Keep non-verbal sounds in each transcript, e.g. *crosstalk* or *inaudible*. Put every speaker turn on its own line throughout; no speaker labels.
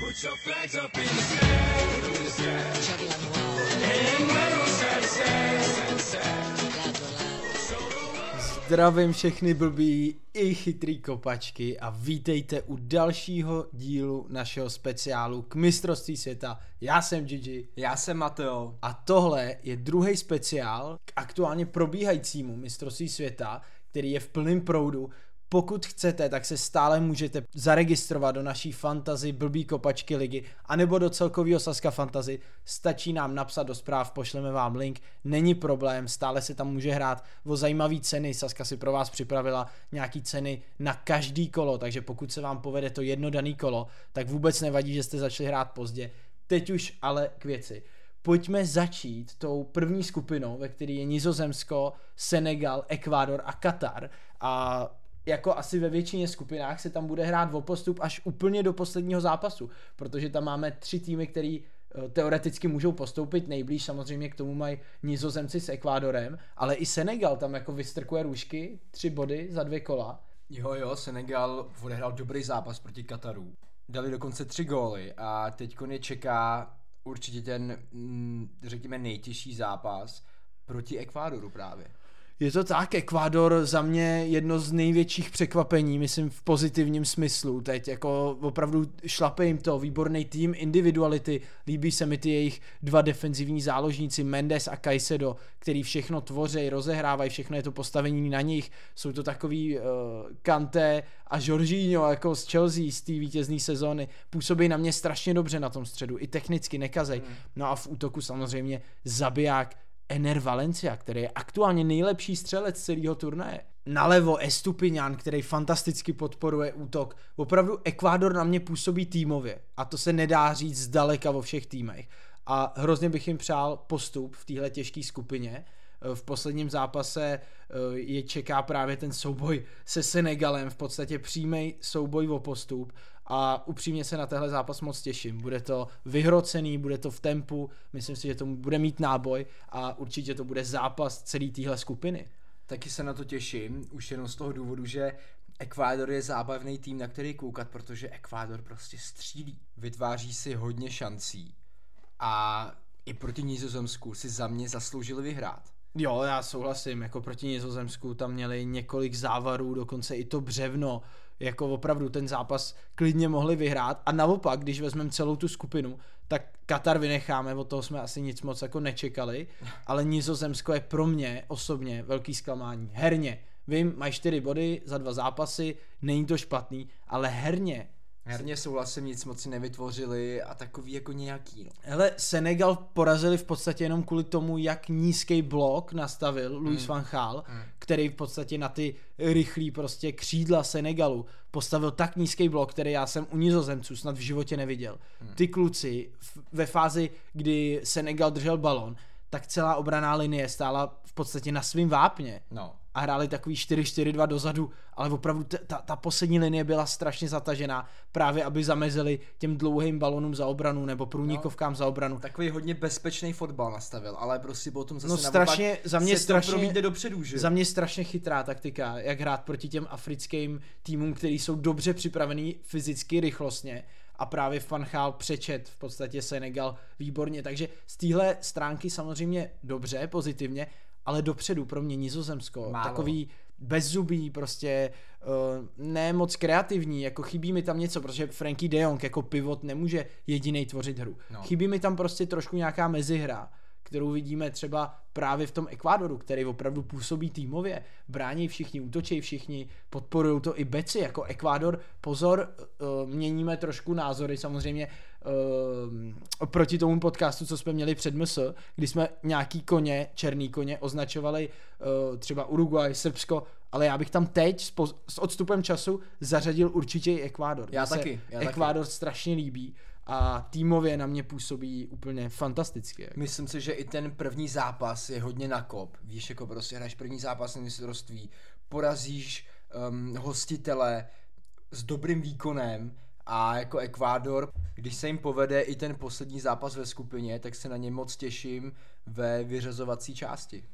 Put your flags up in the sky, in sky. And.
Zdravím všechny blbý i chytrý kopačky a vítejte u dalšího dílu našeho speciálu k mistrovství světa. Já jsem Gigi
Já jsem Mateo.
a tohle je druhý speciál k aktuálně probíhajícímu mistrovství světa, který je v plném proudu. Pokud chcete, tak se stále můžete zaregistrovat do naší fantazy blbý kopačky ligy, anebo do celkového Saska fantazy. Stačí nám napsat do zpráv, pošleme vám link, není problém, stále se tam může hrát o zajímavé ceny. Saska si pro vás připravila nějaký ceny na každý kolo, takže pokud se vám povede to jedno daný kolo, tak vůbec nevadí, že jste začali hrát pozdě. Teď už ale k věci. Pojďme začít tou první skupinou, ve které je Nizozemsko, Senegal, Ekvádor a Katar. A jako asi ve většině skupinách se tam bude hrát o postup až úplně do posledního zápasu, protože tam máme tři týmy, který eh, teoreticky můžou postoupit nejblíž, samozřejmě k tomu mají nizozemci s Ekvádorem, ale i Senegal tam jako vystrkuje růžky, tři body za dvě kola.
Jo, jo, Senegal odehrál dobrý zápas proti Kataru. Dali dokonce tři góly a teď je čeká určitě ten, mm, řekněme, nejtěžší zápas proti Ekvádoru právě.
Je to tak, Ekvádor za mě jedno z největších překvapení, myslím v pozitivním smyslu. Teď, jako opravdu šlape jim to, výborný tým, individuality, líbí se mi ty jejich dva defenzivní záložníci, Mendes a Caicedo, který všechno tvoří, rozehrávají, všechno je to postavení na nich, jsou to takový uh, Kanté a Jorginho jako z Chelsea z té vítězné sezóny, působí na mě strašně dobře na tom středu, i technicky nekazej, no a v útoku samozřejmě zabiják Ener Valencia, který je aktuálně nejlepší střelec celého turnaje. Nalevo Estupiňan, který fantasticky podporuje útok. Opravdu Ekvádor na mě působí týmově a to se nedá říct zdaleka vo všech týmech. A hrozně bych jim přál postup v téhle těžké skupině. V posledním zápase eh, je čeká právě ten souboj se Senegalem, v podstatě přímý souboj o postup a upřímně se na tenhle zápas moc těším. Bude to vyhrocený, bude to v tempu, myslím si, že to bude mít náboj a určitě to bude zápas celé téhle skupiny.
Taky se na to těším, už jenom z toho důvodu, že Ekvádor je zábavný tým, na který koukat, protože Ekvádor prostě střílí. Vytváří si hodně šancí a i proti Nizozemsku si za mě zasloužili vyhrát.
Jo, já souhlasím, jako proti Nizozemsku tam měli několik závarů, dokonce i to břevno, jako opravdu ten zápas klidně mohli vyhrát. A naopak, když vezmeme celou tu skupinu, tak Katar vynecháme, od toho jsme asi nic moc jako nečekali, ale Nizozemsko je pro mě osobně velký zklamání. Herně, vím, mají čtyři body za dva zápasy, není to špatný, ale herně
Herně souhlasím, nic moc si nevytvořili a takový jako nějaký, no.
Hele, Senegal porazili v podstatě jenom kvůli tomu, jak nízký blok nastavil Luis
Hmm.
van Gaal, který v podstatě na ty rychlý prostě křídla Senegalu postavil tak nízký blok, který já jsem u nizozemců snad v životě neviděl.
Hmm.
Ty kluci ve fázi, kdy Senegal držel balon, tak celá obraná linie stála v podstatě na svým vápně
No,
a hráli takový 4-4-2 dozadu, ale opravdu ta, ta poslední linie byla strašně zatažená, právě aby zamezili těm dlouhým balonům za obranu nebo průnikovkám no, za obranu.
takový hodně bezpečný fotbal nastavil, ale prostě potom zase
No
naopak
strašně, za mě
se
strašně,
to dopředu, že?
za mě strašně chytrá taktika, jak hrát proti těm africkým týmům, který jsou dobře připravený fyzicky, rychlostně a právě Fanchal přečet v podstatě Senegal výborně, takže z téhle stránky samozřejmě dobře, pozitivně, ale dopředu pro mě Nizozemsko,
Málo.
takový bezzubý, prostě uh, ne moc kreativní, jako chybí mi tam něco, protože Frankie de Jong jako pivot nemůže jediný tvořit hru.
No.
Chybí mi tam prostě trošku nějaká mezihra, kterou vidíme třeba právě v tom Ekvádoru, který opravdu působí týmově. Brání všichni, útočí všichni, podporují to i beci, jako Ekvádor. Pozor, uh, měníme trošku názory samozřejmě uh, proti tomu podcastu, co jsme měli před MS, kdy jsme nějaký koně, černý koně, označovali uh, třeba Uruguay, Srbsko, ale já bych tam teď s, poz- s odstupem času zařadil určitě i Ekvádor.
Já
Mně
taky, já taky.
Ekvádor strašně líbí a týmově na mě působí úplně fantasticky. jako.
Myslím si, že i ten první zápas je hodně na kop. Víš, jako prostě hraješ první zápas na mistrovství, porazíš um, hostitele s dobrým výkonem a jako Ekvádor, když se jim povede i ten poslední zápas ve skupině, tak se na ně moc těším ve vyřazovací části.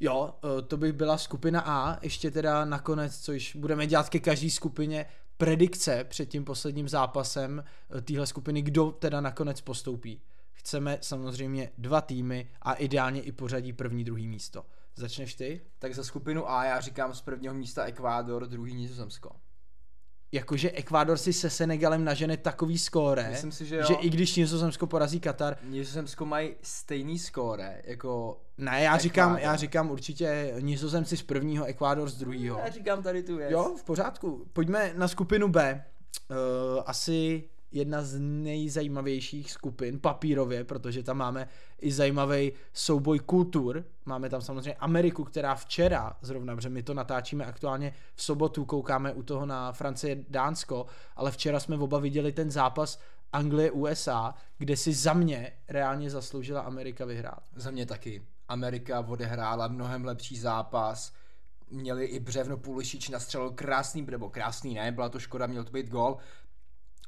Jo, eh, to by byla skupina A, ještě teda nakonec, což budeme dělat ke každé skupině, predikce před tím posledním zápasem eh, téhle skupiny, kdo teda nakonec postoupí. Chceme samozřejmě dva týmy a ideálně i pořadí první, druhý místo. Začneš ty?
Tak za skupinu A já říkám z prvního místa Ekvádor, druhý Nizozemsko.
Jakože Ekvádor si se Senegalem nažene takový skóre,
Myslím si, že jo.
že i když Nizozemsko porazí Katar,
Nizozemsko mají stejný skóre, jako...
ne, já říkám,
Ekvádor.
já říkám určitě Nizozemci z prvního, Ekvádor z druhého.
Já říkám tady tu věc.
Jo, v pořádku. Pojďme na skupinu B. Uh, asi jedna z nejzajímavějších skupin papírově, protože tam máme i zajímavý souboj kultur. Máme tam samozřejmě Ameriku, která včera, zrovna, protože my to natáčíme aktuálně v sobotu, koukáme u toho na Francie Dánsko, ale včera jsme oba viděli ten zápas Anglie-USA, kde si za mě reálně zasloužila Amerika vyhrát.
Za mě taky. Amerika odehrála mnohem lepší zápas. Měli i Břevno Pulišič nastřelil krásný, nebo krásný ne, byla to škoda, měl to být gol.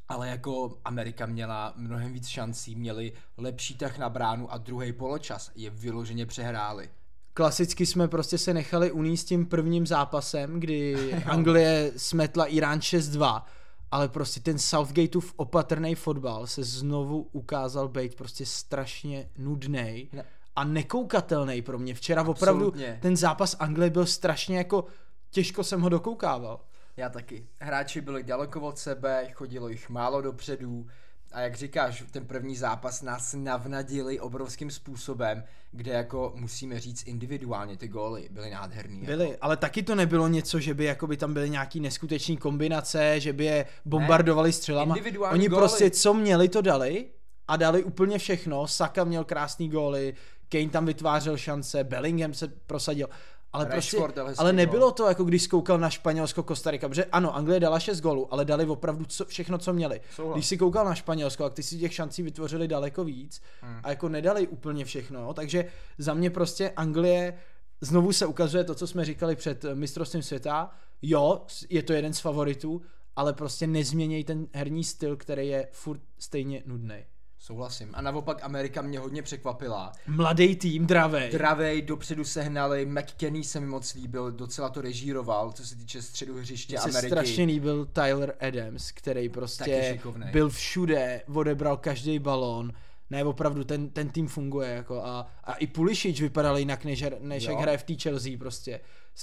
Ale jako Amerika měla mnohem víc šancí, měli lepší tah na bránu a druhý poločas je vyloženě přehráli.
Klasicky jsme prostě se nechali uníst tím prvním zápasem, kdy *laughs* Anglie smetla Irán 6-2, ale prostě ten Southgateův opatrný fotbal se znovu ukázal být prostě strašně nudný
Ne.
a nekoukatelný pro mě. Včera opravdu
Absolutně.
ten zápas Anglie byl strašně jako těžko jsem ho dokoukával.
Já taky. Hráči byli daleko od sebe, chodilo jich málo dopředu a jak říkáš, ten první zápas nás navnadili obrovským způsobem, kde jako musíme říct individuálně ty góly byly nádherný.
Byly, ale taky to nebylo něco, že by jakoby tam byly nějaký neskuteční kombinace, že by je bombardovali střelama.
Individuální
Oni
góly.
prostě co měli, to dali a dali úplně všechno. Saka měl krásný góly, Kane tam vytvářel šance, Bellingham se prosadil. Ale, prostě,
Rashford hezký
ale
gól.
nebylo to, jako když zkoukal na Španělsko, Kostarika, protože ano, Anglie dala 6 gólů, ale dali opravdu co, všechno, co měli.
Souhlas.
Když si koukal na Španělsko, tak ty si těch šancí vytvořili daleko víc
Hmm.
a jako nedali úplně všechno, takže za mě prostě Anglie znovu se ukazuje to, co jsme říkali před eh, mistrovstvím světa, jo, je to jeden z favoritů, ale prostě nezměněj ten herní styl, který je furt stejně nudný.
Souhlasím. A naopak Amerika mě hodně překvapila.
Mladý tým, dravej.
Dravej, dopředu sehnali, McKenny se mi moc líbil, docela to režíroval, co se týče středu hřiště
Mně se
Ameriky.
strašně líbil Tyler Adams, který prostě byl všude, odebral každý balón. Ne, opravdu, ten, ten tým funguje jako a, a i Pulišič vypadal jinak, než, než
Jo.
jak hraje v té Chelsea prostě.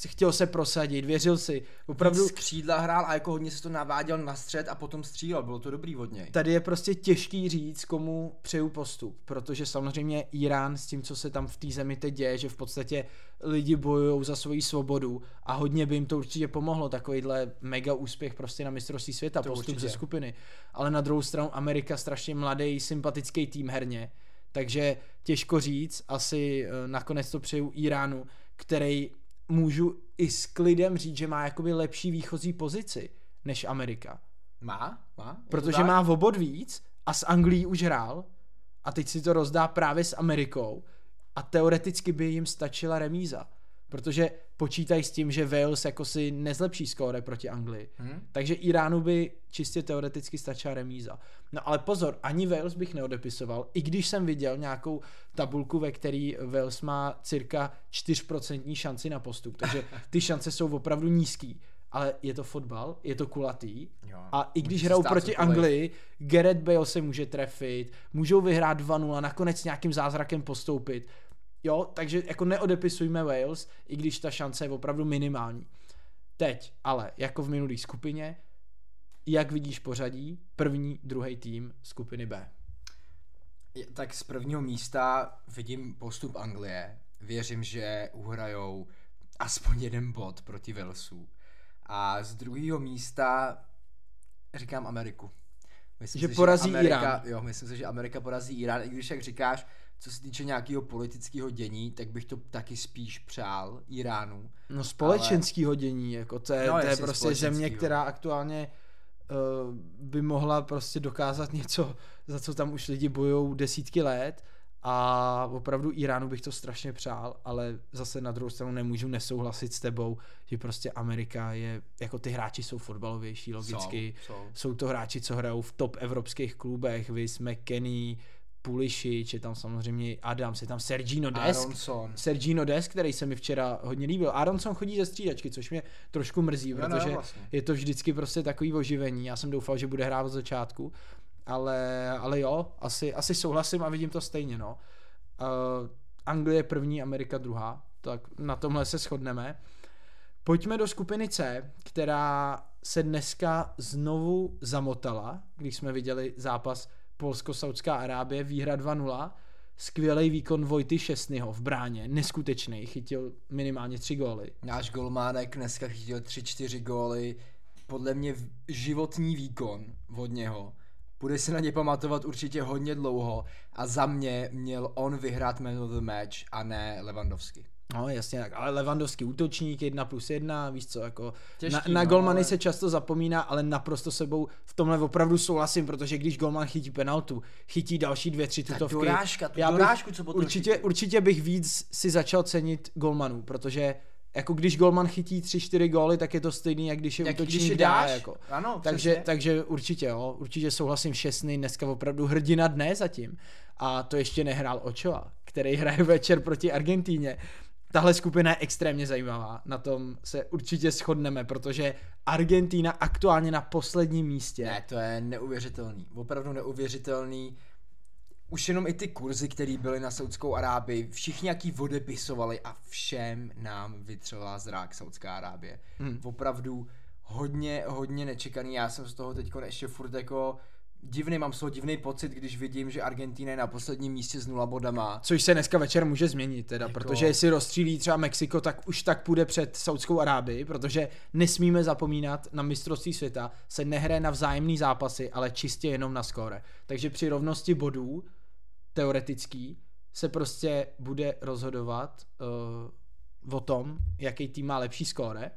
Chtěl se prosadit, věřil si. Opravdu,
Víc z křídla hrál a jako hodně se to naváděl na střed a potom střílel, bylo to dobrý od něj.
tady je prostě těžký říct, komu přeju postup, protože samozřejmě Irán s tím, co se tam v té zemi teď děje, že v podstatě lidi bojují za svoji svobodu a hodně by jim to určitě pomohlo, takovýhle mega úspěch prostě na mistrovství světa,
To
postup
určitě.
ze skupiny. Ale na druhou stranu Amerika strašně mladý, sympatický tým herně, takže těžko říct, asi eh, nakonec to přeju Iránu, který můžu i s klidem říct, že má jakoby lepší výchozí pozici než Amerika.
Má? Má?
Protože má v obod víc a s Anglií už hrál a teď si to rozdá právě s Amerikou a teoreticky by jim stačila remíza. Protože počítají s tím, že Wales jako si nezlepší skóre proti Anglii.
Hm?
Takže Iránu by čistě teoreticky stačila remíza. No ale pozor, ani Wales bych neodepisoval, i když jsem viděl nějakou tabulku, ve který Wales má cirka 4% šanci na postup. Takže ty šance jsou opravdu nízký. Ale je to fotbal, je to kulatý
Jo.
a i když hrajou proti
cokoliv.
Anglii, Gareth Bale se může trefit, můžou vyhrát 2-0, nakonec nějakým zázrakem postoupit. Jo, takže jako neodepisujme Wales, i když ta šance je opravdu minimální. Teď, ale jako v minulé skupině, jak vidíš pořadí, první, druhý tým skupiny B.
Tak z prvního místa vidím postup Anglie. Věřím, že uhrajou aspoň jeden bod proti Walesu. A z druhého místa říkám Ameriku. Myslím
Že
si,
porazí
Amerika,
Irán.
Jo, myslím si, že Amerika porazí Irán, i když jak říkáš, co se týče nějakého politického dění, tak bych to taky spíš přál Iránu.
No společenský dění, jako to je,
No,
to je prostě země, která aktuálně uh, by mohla prostě dokázat něco, za co tam už lidi bojují desítky let a opravdu Iránu bych to strašně přál, ale zase na druhou stranu nemůžu nesouhlasit s tebou, že prostě Amerika je, jako ty hráči jsou fotbalovější logicky,
Jsou, jsou.
jsou to hráči, co hrajou v top evropských klubech, Vys, McKenny, Pulisic, je tam samozřejmě Adams, je tam Sergino Desk,
Aronson.
Sergino Des, který se mi včera hodně líbil. Aronson chodí ze střídačky, což mě trošku mrzí,
Jo, no,
protože
vlastně.
je to vždycky prostě takový oživení. Já jsem doufal, že bude hrát od začátku, ale, ale jo, asi, asi souhlasím a vidím to stejně, no. Uh, Anglie první, Amerika druhá, tak na tomhle se shodneme. Pojďme do skupiny C, která se dneska znovu zamotala, když jsme viděli zápas Polsko-Saudská Arábie, výhra 2-0, skvělý výkon Vojty Šestnyho v bráně, neskutečný, chytil minimálně tři góly.
Náš golmánek dneska chytil 3-4 góly, podle mě životní výkon od něho. Bude se na ně pamatovat určitě hodně dlouho a za mě měl on vyhrát man of the match a ne Lewandowski.
No jasně tak, ale Levandovský útočník, jedna plus jedna, víš co, jako
Těžký,
na, na
no,
golmany
ale-
se často zapomíná, ale naprosto sebou v tomhle opravdu souhlasím, protože když golman chytí penaltu, chytí další dvě, tři tutovky.
dorážka, tu
já bych
dorážku, co potom
určitě,
chytil.
určitě bych víc si začal cenit golmanů, protože jako když golman chytí tři, čtyři góly, tak je to stejný, jak když je
Jak
útočník
když je
dá,
dáš,
jako.
ano,
takže,
přesně.
takže určitě, jo, určitě souhlasím šestný, dneska opravdu hrdina dne zatím. A to ještě nehrál Ochoa, který hraje večer proti Argentíně. Tahle skupina je extrémně zajímavá, na tom se určitě shodneme, protože Argentína aktuálně na posledním místě.
Ne, to je neuvěřitelný. Opravdu neuvěřitelný. Už jenom i ty kurzy, které byly na Saudskou Arábii, všichni jaký odepisovali a všem nám vytřela zrák Saudská Arábie.
Hmm.
Opravdu hodně, hodně nečekaný. Já jsem z toho teď ještě furt jako divný, mám z toho divný pocit, když vidím, že Argentina je na posledním místě s nula bodama.
Což se dneska večer může změnit teda,
Jako-
protože jestli rozstřílí třeba Mexiko, tak už tak půjde před Saudskou Arábii, protože nesmíme zapomínat na mistrovství světa, se nehraje na vzájemný zápasy, ale čistě jenom na skóre. Takže při rovnosti bodů, teoretický, se prostě bude rozhodovat uh, o tom, jaký tým má lepší skóre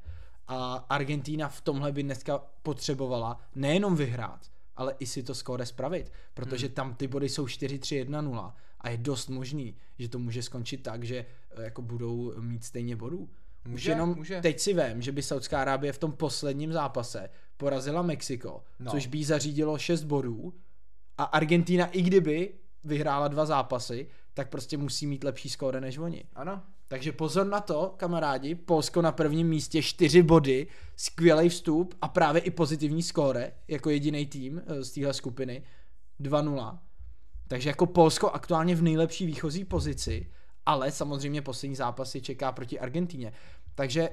a Argentína v tomhle by dneska potřebovala nejenom vyhrát, ale i si to skóre spravit, protože hmm. tam ty body jsou 4-3-1-0 a je dost možný, že to může skončit tak, že eh, jako budou mít stejně bodů. Už
Může,
jenom
může.
teď si vím, že by Saudská Arábie v tom posledním zápase porazila Mexiko,
No.
což by jí zařídilo 6 bodů a Argentína i kdyby vyhrála dva zápasy, tak prostě musí mít lepší skóre než oni.
Ano.
Takže pozor na to, kamarádi, Polsko na prvním místě, 4 body, skvělý vstup a právě i pozitivní skóre, jako jediný tým eh, z téhle skupiny, 2-0. Takže jako Polsko aktuálně v nejlepší výchozí pozici, ale samozřejmě poslední zápas je čeká proti Argentíně. Takže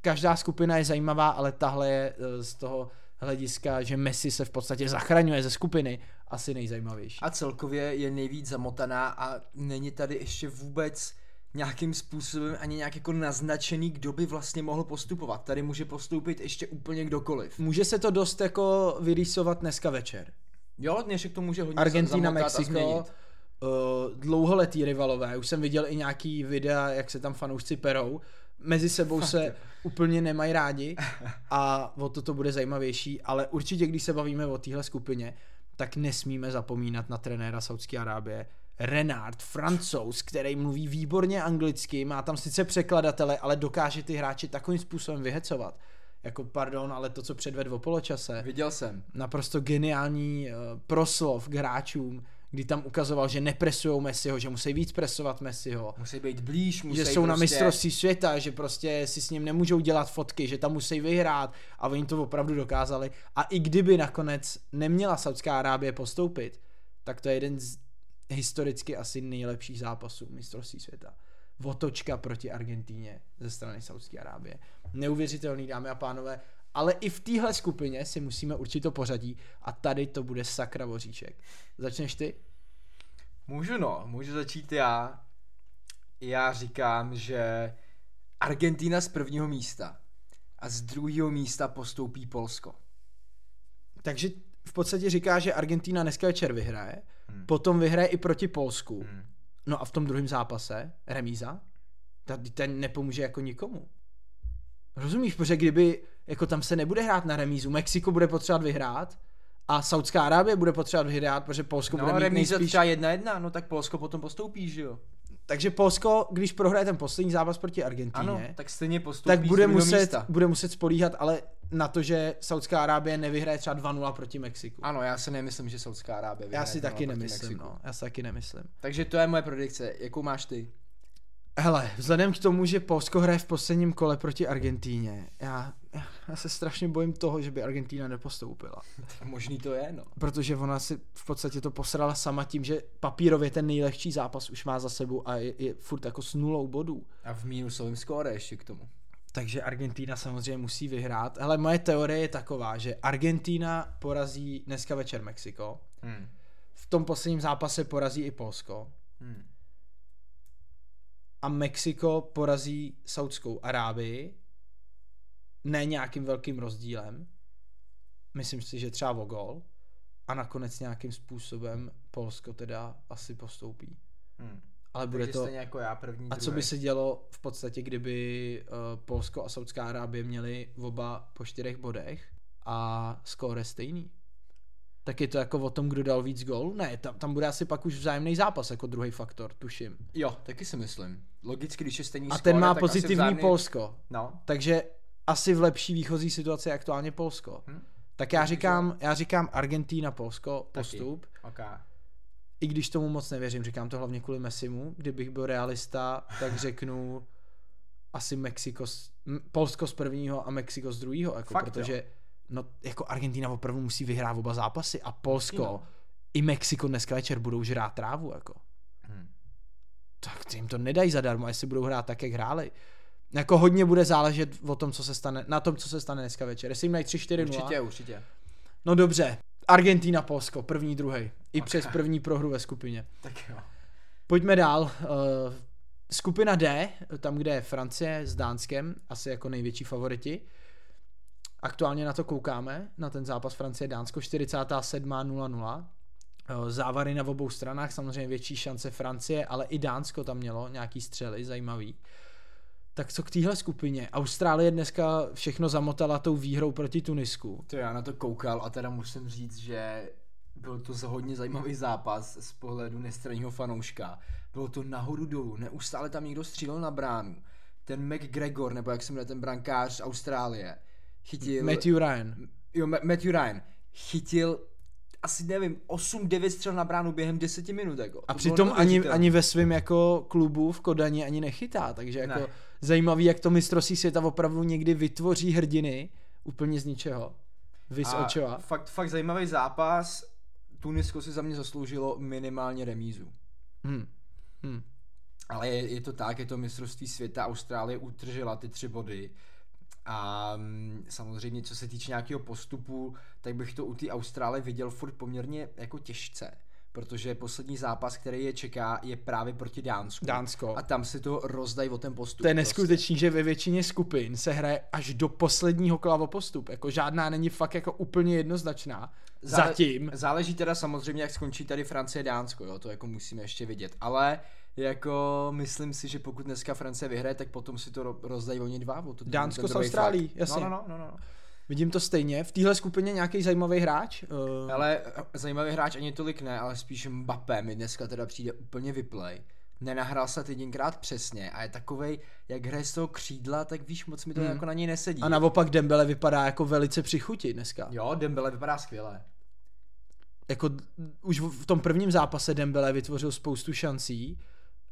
každá skupina je zajímavá, ale tahle je eh, z toho hlediska, že Messi se v podstatě zachraňuje ze skupiny, asi nejzajímavější.
A celkově je nejvíc zamotaná a není tady ještě vůbec nějakým způsobem ani nějak jako naznačený, kdo by vlastně mohl postupovat. Tady může postoupit ještě úplně kdokoliv.
Může se to dost jako vyrýsovat dneska večer.
Jo, dnešek to může hodně
Argentina, Mexiko, uh, dlouholetý rivalové. Už jsem viděl i nějaký videa, jak se tam fanoušci perou. Mezi sebou se úplně nemají rádi a o to to bude zajímavější, ale určitě, když se bavíme o téhle skupině, tak nesmíme zapomínat na trenéra Saudské Arábie. Renard, francouz, který mluví výborně anglicky, má tam sice překladatele, ale dokáže ty hráče takovým způsobem vyhecovat. Jako pardon, ale to, co předvedl o poločase,
Viděl jsem.
naprosto geniální uh, proslov k hráčům, kdy tam ukazoval, že nepresujou Messiho, že musí víc presovat Messiho,
Musí být blíž, musí
že jsou na
prostě...
mistrovství světa, že prostě si s ním nemůžou dělat fotky, že tam musí vyhrát a oni to opravdu dokázali. A i kdyby nakonec neměla Saudská Arábie postoupit, tak to je jeden z historicky asi nejlepších zápasů mistrovství světa. Votočka proti Argentíně ze strany Saudské Arábie. Neuvěřitelný, dámy a pánové, ale i v téhle skupině si musíme určit to pořadí a tady to bude sakra voříček. Začneš ty?
Můžu no, můžu začít já. Já říkám, že Argentina z prvního místa a z druhého místa postoupí Polsko.
Takže v podstatě říká, že Argentina dneska večer vyhraje, hmm. potom vyhraje i proti Polsku. Hmm. No a v tom druhém zápase remíza, tady ten nepomůže jako nikomu. Rozumíš, protože kdyby jako tam se nebude hrát na remízu, Mexiko bude potřebovat vyhrát a Saudská Arábie bude potřebovat vyhrát, protože Polsko bude
No,
mít
remíza
nejspíš...
třeba jedna jedna, no tak Polsko potom postoupí, že jo?
Takže Polsko, když prohraje ten poslední zápas proti Argentíně,
Ano, tak stejně postupí
tak bude muset,
místa.
bude muset spolíhat ale na to, že Saudská Arábie nevyhraje třeba 2-0 proti Mexiku.
Ano, já si nemyslím, že Saudská Arábie
Já
vyhraje
si
2:0
taky nemyslím,
Mexiku.
no. Já si taky nemyslím.
Takže to je moje predikce. Jakou máš ty?
Hele, vzhledem k tomu, že Polsko hraje v posledním kole proti Argentíně, já, já se strašně bojím toho, že by Argentína nepostoupila.
Možný to je, no.
Protože ona si v podstatě to posrala sama tím, že papírově ten nejlehčí zápas už má za sebou a je, je furt jako s nulou bodů.
A v mínusovém skóre ještě k tomu.
Takže Argentína samozřejmě musí vyhrát. Hele, moje teorie je taková, že Argentína porazí dneska večer Mexiko,
Hmm.
v tom posledním zápase porazí i Polsko
Hmm.
A Mexiko porazí Saudskou Arábii ne nějakým velkým rozdílem, myslím si, že třeba o gol a nakonec nějakým způsobem Polsko teda asi postoupí.
Hmm.
Ale bude
Takže
to...
jako já první,
A co by se dělo v podstatě, kdyby uh, Polsko a Saudská Arábie měli oba po čtyřech bodech a skóre stejný? Tak je to jako o tom, kdo dal víc gol? Ne, tam, tam bude asi pak už vzájemný zápas jako druhý faktor, tuším.
Jo, taky si myslím. Logicky, když je stejný
A
skóre,
ten má pozitivní
vzájemný...
Polsko.
No.
Takže asi v lepší výchozí situaci je aktuálně Polsko.
Hm?
Tak já říkám, já říkám Argentína, Polsko, postup.
Ok.
I když tomu moc nevěřím, říkám to hlavně kvůli Messimu. Kdybych byl realista, tak řeknu asi Mexiko, z, Polsko z prvního a Mexiko z druhého, jako,
Fakt,
protože no, jako Argentina opravdu musí vyhrát oba zápasy a Polsko
No.
i Mexiko dneska večer budou žrát trávu, jako. Tak jim to nedají zadarmo, jestli budou hrát tak, jak hráli. Jako hodně bude záležet o tom, co se stane, na tom, co se stane dneska večer. Jestli jim dají 3-4-0.
Určitě, určitě.
No dobře. Argentina, Polsko, první, druhý. I
Ok.
přes první prohru ve skupině.
Tak jo.
Pojďme dál. Uh, skupina D, tam, kde je Francie s Dánskem, asi jako největší favoriti. Aktuálně na to koukáme, na ten zápas Francie-Dánsko, 47.00. Eh, Závary na obou stranách, samozřejmě větší šance Francie, ale i Dánsko tam mělo nějaký střely, zajímavý. Tak co k téhle skupině? Austrálie dneska všechno zamotala tou výhrou proti Tunisku.
To já na to koukal a teda musím říct, že byl to hodně zajímavý zápas z pohledu nestranního fanouška. Bylo to nahoru dolů, neustále tam někdo střílel na bránu. Ten McGregor, nebo jak se jmenuje ten brankář z Austrálie, chytil...
Matthew Ryan.
Jo, Ma- Matthew Ryan. Chytil asi nevím, 8-9 střel na bránu během 10 minut. Jako.
A
To
přitom ani, ani ve svém jako klubu v Kodani ani nechytá, takže jako
Ne.
zajímavý, jak to mistrovství světa opravdu někdy vytvoří hrdiny úplně z ničeho. Vys
A. Fakt, fakt zajímavý zápas. Tunisko si za mě zasloužilo minimálně remízu.
Hm. Hm.
Ale je, je to tak, je to mistrovství světa, Austrálie utržela ty tři body. A mm, samozřejmě, co se týče nějakého postupu, tak bych to u té Austrálie viděl furt poměrně jako těžce. Protože poslední zápas, který je čeká, je právě proti Dánsku.
Dánsko.
A tam si to rozdají o ten postup.
To je
prostě.
neskutečný, že ve většině skupin se hraje až do posledního kola o postup. Jako žádná není fakt jako úplně jednoznačná.
Zále-
Zatím.
Záleží teda samozřejmě, jak skončí tady Francie Dánsko, jo, to jako musíme ještě vidět. Ale jako myslím si, že pokud dneska Francie vyhraje, tak potom si to ro- rozdají oni dva. To,
Dánsko s Austrálií, jasně.
No, no, no, no, no.
Vidím to stejně. V téhle skupině nějaký zajímavý hráč? Uh,
Ale eh, zajímavý hráč ani tolik ne, ale spíš Mbappé mi dneska teda přijde úplně vyplej. Nenahrál se jedinkrát přesně a je takovej, jak hraje z toho křídla, tak víš, moc mi to
Hmm.
jako na něj nesedí.
a naopak Dembele vypadá jako velice při chuti dneska.
Jo, Dembele vypadá skvěle.
jako už v tom prvním zápase Dembele vytvořil spoustu šancí,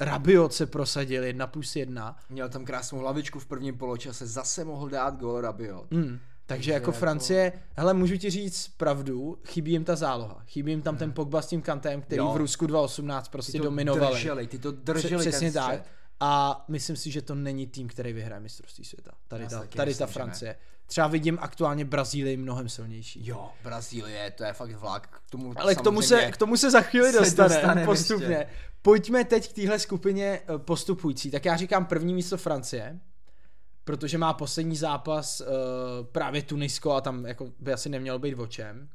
Rabiot se prosadil jedna plus jedna,
Měl tam krásnou hlavičku v prvním poločase, zase mohl dát gol Rabiot.
mm. Takže jako
jako-
Francie, hele, můžu ti říct pravdu, chybí jim ta záloha, chybí jim tam ten Pogba s tím kantem, který
Jo.
v Rusku 2018 prostě
Ty to
dominovali.
drželi, ty to drželi
Přesně tak.
střed.
A myslím si, že to není tým, který vyhraje mistrovství světa. Tady,
Já
ta, tady
myslím,
ta. Francie. Třeba vidím aktuálně Brazílii mnohem silnější.
Jo, Brazílie, to je fakt vlak. K tomu
Ale k tomu, se, k tomu se za chvíli
se
dostane, postupně.
ještě.
Pojďme teď k téhle skupině eh, postupující. Tak já říkám první místo Francie, protože má poslední zápas uh, právě Tunisko a tam jako by asi nemělo být o čem.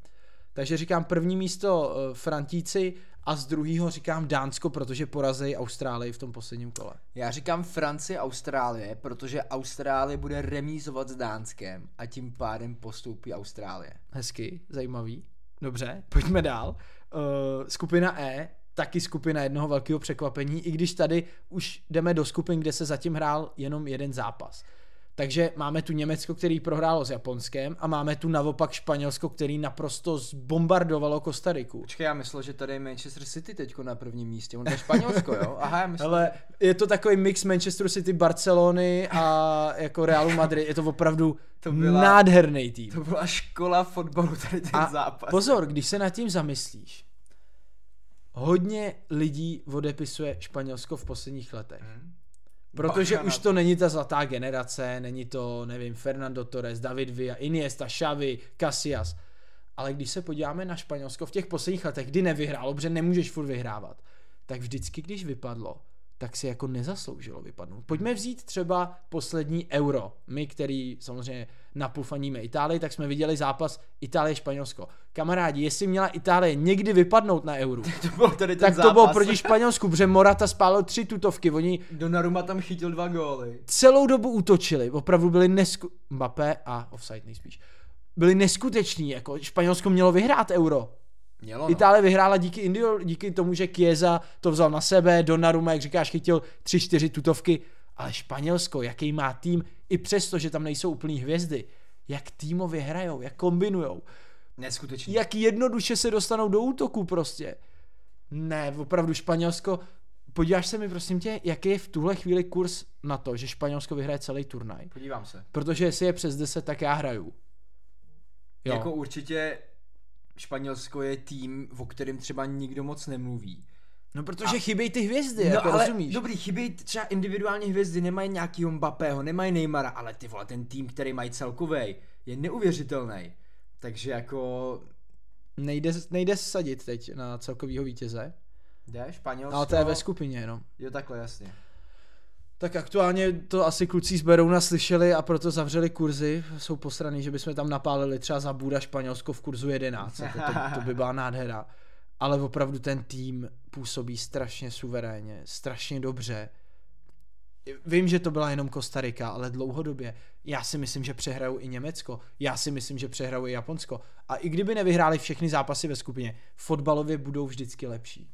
Takže říkám první místo uh, Frantíci a z druhého říkám Dánsko, protože porazí Austrálii v tom posledním kole.
Já říkám Francie, Austrálie, protože Austrálie bude remízovat s Dánskem a tím pádem postoupí Austrálie.
Hezky, zajímavý. Dobře, pojďme dál. Uh, skupina E, taky skupina jednoho velkého překvapení, i když tady už jdeme do skupin, kde se zatím hrál jenom jeden zápas. Takže máme tu Německo, který prohrálo s Japonskem a máme tu naopak Španělsko, který naprosto zbombardovalo Kostariku.
Počkej, já myslel, že tady je Manchester City teďko na prvním místě. On to je Španělsko, jo? Aha, já myslel.
Ale je to takový mix Manchester City, Barcelony a jako Realu Madrid. Je to opravdu
To byla-
nádherný tým.
To byla škola fotbalu tady ten
A
zápas.
pozor, když se nad tím zamyslíš, hodně lidí odepisuje Španělsko v posledních letech.
Hm?
Protože
Bacha
už to není ta zlatá generace, není to, nevím, Fernando Torres, David Villa, Iniesta, Xavi, Casillas. Ale když se podíváme na Španělsko v těch posledních letech, kdy nevyhrálo, protože nemůžeš furt vyhrávat, tak vždycky, když vypadlo, tak si jako nezasloužilo vypadnout. Pojďme vzít třeba poslední euro. My, který samozřejmě napufaníme Itálii, tak jsme viděli zápas Itálie-Španělsko. Kamarádi, jestli měla Itálie někdy vypadnout na euro, *laughs*
To byl tady ten
tak
zápas.
to bylo proti Španělsku, protože Morata spálil tři tutovky. Oni
Donnarumma tam chytil dva góly.
celou dobu útočili, opravdu byli nesku... Mbappé a offside nejspíš. Byli neskuteční, jako Španělsko mělo vyhrát euro.
Mělo, no.
Itálie vyhrála díky Indio, díky tomu, že Chiesa to vzal na sebe, Donnarumma, jak říkáš, chytil tři, čtyři tutovky, ale Španělsko, jaký má tým, i přesto, že tam nejsou úplný hvězdy, jak týmově hrajou, jak kombinujou,
Neskutečný.
jak jednoduše se dostanou do útoku prostě. Ne, opravdu Španělsko, podíváš se mi prosím tě, jaký je v tuhle chvíli kurz na to, že Španělsko vyhraje celý turnaj.
Podívám se.
Protože jestli je přes 10, tak já hraju. Jo.
Jako určitě Španělsko je tým, o kterém třeba nikdo moc nemluví.
No protože
a-
chybějí ty hvězdy,
no
jako
ale
rozumíš?
dobrý, chybí třeba individuální hvězdy, nemají nějakýho Mbappého, nemají Neymara, ale ty vole, ten tým, který mají celkový, je neuvěřitelný. Takže jako
Nejde, nejde sadit teď na celkovýho vítěze,
jde Španělsko.
ale to je ve skupině jenom.
Jo, takhle jasně.
Tak aktuálně to asi kluci z Berouna slyšeli a proto zavřeli kurzy. Jsou posraný, že bychom tam napálili třeba za Buda Španělsko v kurzu 11. Jako to, to by byla nádhera. Ale opravdu ten tým působí strašně suverénně, strašně dobře. Vím, že to byla jenom Kostarika, ale dlouhodobě. Já si myslím, že přehrajou i Německo. Já si myslím, že přehrajou i Japonsko. A i kdyby nevyhráli všechny zápasy ve skupině, fotbalově budou vždycky lepší.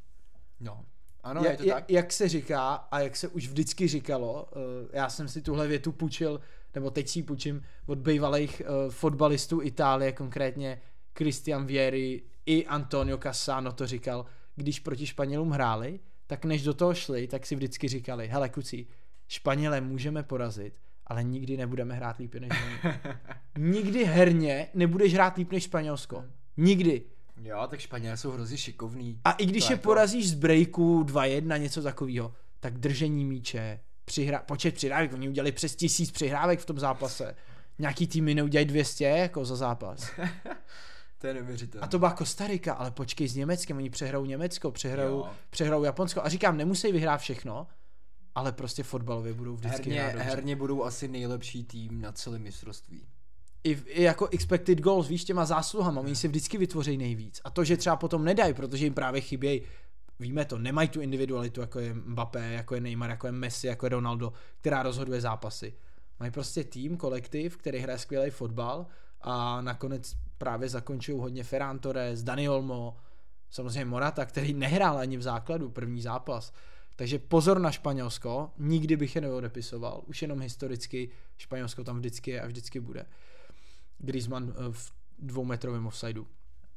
No. Ano,
Ja-
je to tak.
Jak se říká a jak se už vždycky říkalo, uh, já jsem si tuhle větu půjčil, nebo teď si ji půjčím od bývalých uh, fotbalistů Itálie, konkrétně Christian Vieri i Antonio Cassano to říkal, když proti Španělům hráli, tak než do toho šli, tak si vždycky říkali, hele kucí, Španělé můžeme porazit, ale nikdy nebudeme hrát líp než oni. *laughs* nikdy herně nebudeš hrát líp než Španělsko. Nikdy.
Jo, tak Španělé jsou hrozně šikovní.
A i když
To
je
jako-
porazíš z breaku 2-1, něco takového, tak držení míče, přihra- počet přihrávek, oni udělali přes tisíc přihrávek v tom zápase. Nějaký týmy neudělají 200 jako za zápas. *laughs*
To je neuvěřitelné.
A to byla Kostarika, ale počkej s Německem, oni přehrajou Německo, přehrajou,
Jo.
přehrajou Japonsko. A říkám, nemusí vyhrát všechno, ale prostě fotbalově budou vždycky
herně,
hrát
herně budou asi nejlepší tým na celém mistrovství.
I, I jako expected goals, víš, těma zásluhama, oni si vždycky vytvoří nejvíc. A to, že třeba potom nedají, protože jim právě chybějí, víme to, nemají tu individualitu, jako je Mbappé, jako je Neymar, jako je Messi, jako je Ronaldo, která rozhoduje zápasy. Mají prostě tým, kolektiv, který hraje skvělý fotbal a nakonec právě zakončují hodně Ferran Torres, Dani Olmo, samozřejmě Morata, který nehrál ani v základu první zápas. Takže pozor na Španělsko, nikdy bych je neodepisoval, už jenom historicky Španělsko tam vždycky je a vždycky bude. Griezmann eh, v dvoumetrovém offsideu.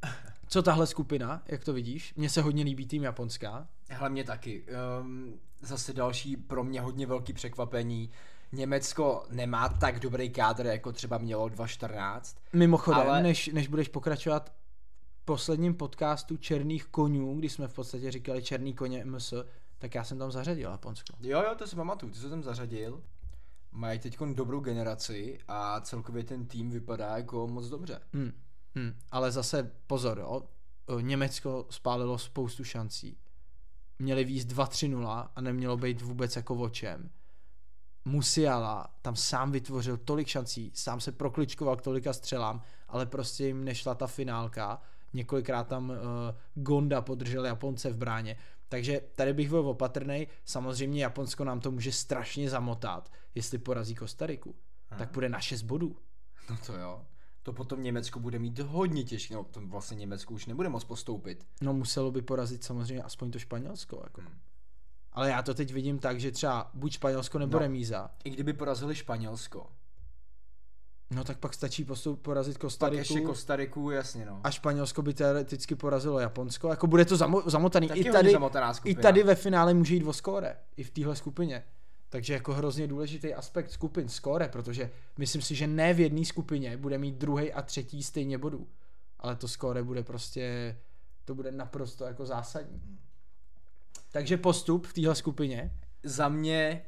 *laughs* Co tahle skupina, jak to vidíš? Mně se hodně líbí tým Japonská.
Mě taky. Um, zase další pro mě hodně velký překvapení. Německo nemá tak dobrý kádr, jako třeba mělo 2014.
Mimochodem, Ale- než, než budeš pokračovat v posledním podcastu Černých konňů, kdy jsme v podstatě říkali Černý koně MS, tak já jsem tam zařadil Japonsko.
Jo, jo, to si pamatuju, ty se tam zařadil. Mají teď dobrou generaci a celkově ten tým vypadá jako moc dobře.
Hmm. Hmm. Ale zase pozor, jo. Německo spálilo spoustu šancí. Měli víc 2-3-0 a nemělo být vůbec jako o čem. Musiala tam sám vytvořil tolik šancí, sám se prokličkoval k tolika střelám, ale prostě jim nešla ta finálka. Několikrát tam uh, Gonda podržel Japonce v bráně. Takže tady bych byl opatrný. Samozřejmě Japonsko nám to může strašně zamotat, jestli porazí Kostariku. Tak bude na 6 bodů.
No to jo. to potom Německo bude mít hodně těžké, no to vlastně Německo už nebude moc postoupit.
No muselo by porazit samozřejmě aspoň to Španělsko. Jako.
Hmm.
Ale já to teď vidím tak, že třeba buď Španělsko nebo
No.
remíza.
I kdyby porazili Španělsko.
No tak pak stačí postup porazit
Pak
Kostariku.
ještě Kostariku, jasně no.
a Španělsko by teoreticky porazilo Japonsko. Jako bude to zamo- zamotaný.
Taky
I tady,
zamotaná
I tady ve finále může jít o skóre. I v téhle skupině. Takže jako hrozně důležitý aspekt skupin skóre, protože myslím si, že ne v jedné skupině bude mít druhý a třetí stejně bodů. Ale to skóre bude prostě, to bude naprosto jako zásadní. Takže postup v téhle skupině.
Za mě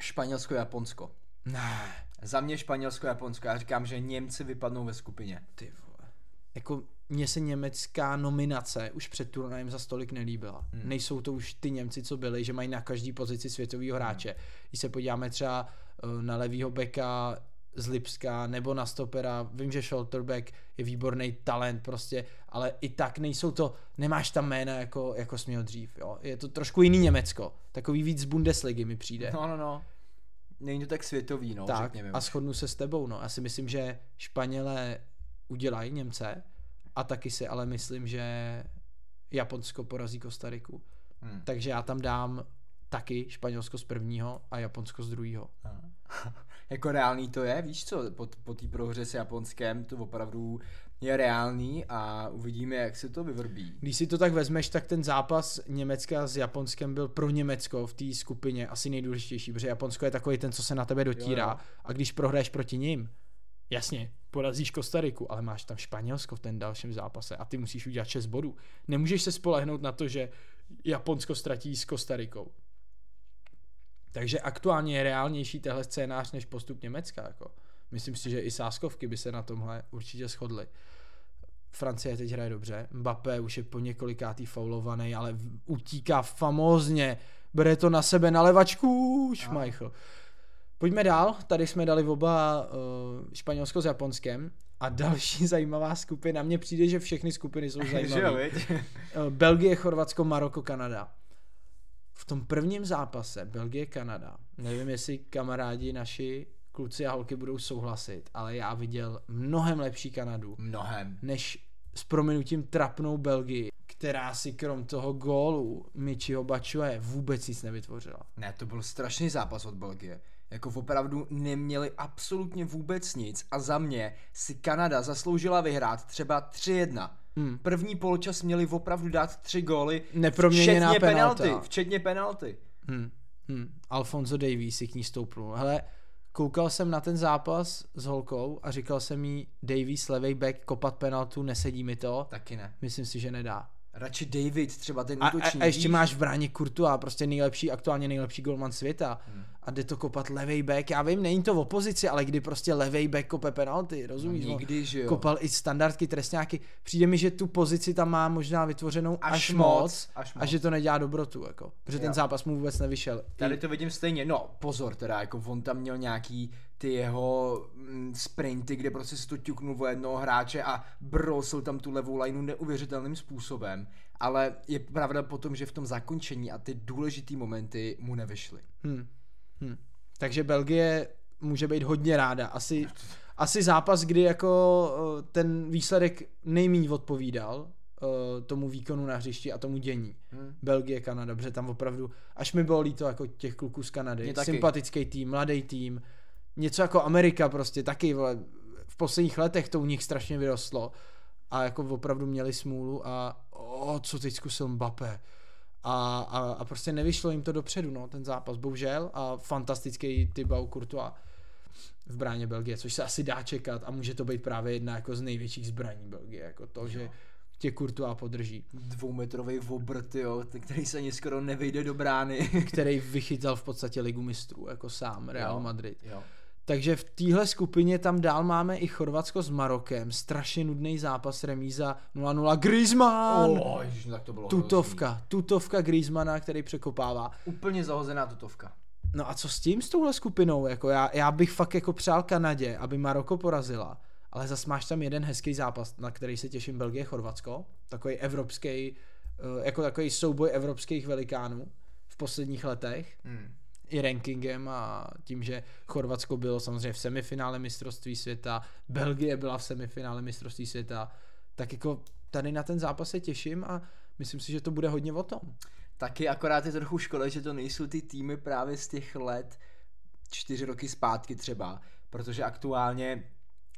Španělsko-Japonsko.
Ne.
Za mě Španělsko-Japonsko. Já říkám, že Němci vypadnou ve skupině.
Ty vole. Jako mně se německá nominace už před turnajem za stolik nelíbila. Hmm. Nejsou to už ty Němci, co byli, že mají na každý pozici světového hráče. Hmm. Když se podíváme třeba eh, na levýho beka z Lipska nebo na stopera, vím, že Scholterbeck je výborný talent prostě, ale i tak nejsou to, nemáš tam jména jako, jako jsi měl dřív, jo. Je to trošku jiný Německo, takový víc z Bundesligy mi přijde.
No, no, no. Není to tak světový, no,
tak
řekněme.
a shodnu se s tebou, no. Já si myslím, že Španělé udělají Němce a taky si ale myslím, že Japonsko porazí Kostariku.
Hmm.
Takže já tam dám taky Španělsko z prvního a Japonsko z druhého.
Jako reálný to je, víš co, po, po té prohře s Japonskem to opravdu je reálný a uvidíme, jak se to vyvrbí.
Když si to tak vezmeš, tak ten zápas Německa s Japonskem byl pro Německo v té skupině asi nejdůležitější, protože Japonsko je takový ten, co se na tebe dotírá
Jo, jo.
a když prohraješ proti ním, jasně, porazíš Kostariku, ale máš tam Španělsko v ten dalším zápase a ty musíš udělat 6 bodů. Nemůžeš se spolehnout na to, že Japonsko ztratí s Kostarikou. Takže aktuálně je reálnější tenhle scénář než postup Německa. Jako. Myslím si, že i sáskovky by se na tomhle určitě shodly. Francie teď hraje dobře, Mbappé už je po několikátý faulovaný, ale utíká famózně, bere to na sebe na levačku, Schmeichel. Pojďme dál, tady jsme dali oba uh, Španělsko s Japonskem a další *laughs* zajímavá skupina, mně přijde, že všechny skupiny jsou *laughs* zajímavé. Eh, Belgie, Chorvatsko, Maroko, Kanada. V tom prvním zápase Belgie-Kanada, nevím, jestli kamarádi naši kluci a holky budou souhlasit, ale já viděl mnohem lepší Kanadu,
Mnohem.
než s prominutím trapnou Belgii, která si krom toho gólu Michiho Bačuje vůbec nic nevytvořila.
Ne, to byl strašný zápas od Belgie. Jako opravdu neměli absolutně vůbec nic a za mě si Kanada zasloužila vyhrát třeba 3-1.
Hmm.
První poločas měli opravdu dát tři góly,
Neproměněná
včetně
penalta.
penalty, včetně penalty.
Hmm. Hmm. Alfonso Davies si k ní stoupnul. Hele, koukal jsem na ten zápas s holkou a říkal jsem jí, Davies, levej back, kopat penaltu, nesedí mi to.
Taky ne.
Myslím si, že nedá.
Radši David, třeba ten
A, a,
útočník.
a ještě
víš?
máš v bráně Kurtua, prostě nejlepší, aktuálně nejlepší golman světa.
Hmm.
A jde to kopat levej back. Já vím, není to v opozici, ale kdy prostě levej back kope penalty, rozumíš?
No, nikdy, že jo.
Kopal i standardky, trestňáky. Přijde mi, že tu pozici tam má možná vytvořenou až,
Až moc,
moc,
až
a
moc.
že to nedělá dobrotu, jako. Protože ten
Jo.
zápas mu vůbec nevyšel.
Tady to vidím stejně, no pozor teda, jako on tam měl nějaký ty jeho mm, sprinty, kde prostě si to ťuknul o jednoho hráče a brosil tam tu levou lineu neuvěřitelným způsobem, ale je pravda potom, že v tom zakončení a ty důležitý momenty mu nevyšly.
hm, hm. Takže Belgie může být hodně ráda. Asi, asi zápas, kdy jako eh, ten výsledek nejmíň odpovídal eh, tomu výkonu na hřišti a tomu dění.
Hm.
Belgie, Kanada, dobře, tam opravdu, až mi bylo líto jako těch kluků z Kanady, sympatický tým, mladý tým, něco jako Amerika prostě taky, vole, v posledních letech to u nich strašně vyrostlo a jako opravdu měli smůlu a o, co teď zkusil Mbappé a, a, a prostě nevyšlo jim to dopředu, no, ten zápas, bohužel a fantastický Thibaut Courtois v bráně Belgie, což se asi dá čekat a může to být právě jedna jako z největších zbraní Belgie, jako to, že tě Courtois podrží.
Dvoumetrový obrt, jo, t- který se ani skoro nevejde do brány.
který vychytal v podstatě ligu mistrů, jako sám Real
Jo.
Madrid.
jo.
Takže v téhle skupině tam dál máme i Chorvatsko s Marokem, strašně nudný zápas, remíza 0-0 Griezmann!
Oh, ježiš, tak to bylo
tutovka, tutovka Griezmana, který překopává.
hrozný. Úplně zahozená tutovka.
No a co s tím, s touhle skupinou? Jako já, já bych fakt jako přál Kanadě, aby Maroko porazila, ale zas máš tam jeden hezký zápas, na který se těším Belgie Chorvatsko, takový evropský, eh, jako takový souboj evropských velikánů v posledních letech.
Hm.
I rankingem a tím, že Chorvatsko bylo samozřejmě v semifinále mistrovství světa, Belgie byla v semifinále mistrovství světa, tak jako tady na ten zápas se těším a myslím si, že to bude hodně o tom.
Taky akorát je trochu škoda, že to nejsou ty týmy právě z těch let čtyři roky zpátky třeba, protože aktuálně